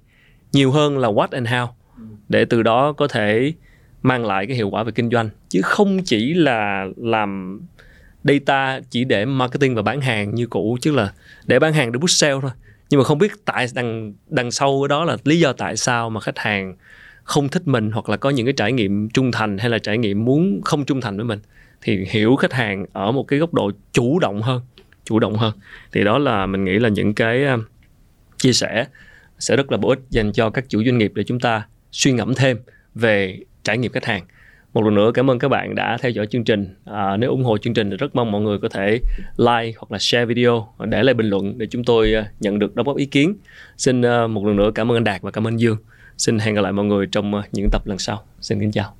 Speaker 3: nhiều hơn là what and how để từ đó có thể mang lại cái hiệu quả về kinh doanh. Chứ không chỉ là làm data chỉ để marketing và bán hàng như cũ, chứ là để bán hàng để push sale thôi. Nhưng mà không biết tại đằng đằng sau đó là lý do tại sao mà khách hàng không thích mình hoặc là có những cái trải nghiệm trung thành hay là trải nghiệm muốn không trung thành với mình, thì hiểu khách hàng ở một cái góc độ chủ động hơn, chủ động hơn. Thì đó là mình nghĩ là những cái à, chia sẻ sẽ rất là bổ ích dành cho các chủ doanh nghiệp để chúng ta suy ngẫm thêm về trải nghiệm khách hàng. Một lần nữa cảm ơn các bạn đã theo dõi chương trình. À, nếu ủng hộ chương trình thì rất mong mọi người có thể like hoặc là share video để lại bình luận để chúng tôi à, nhận được đóng góp ý kiến. Xin uh, một lần nữa cảm ơn anh đạt và cảm ơn dương. Xin hẹn gặp lại mọi người trong à, những tập lần sau. Xin kính chào.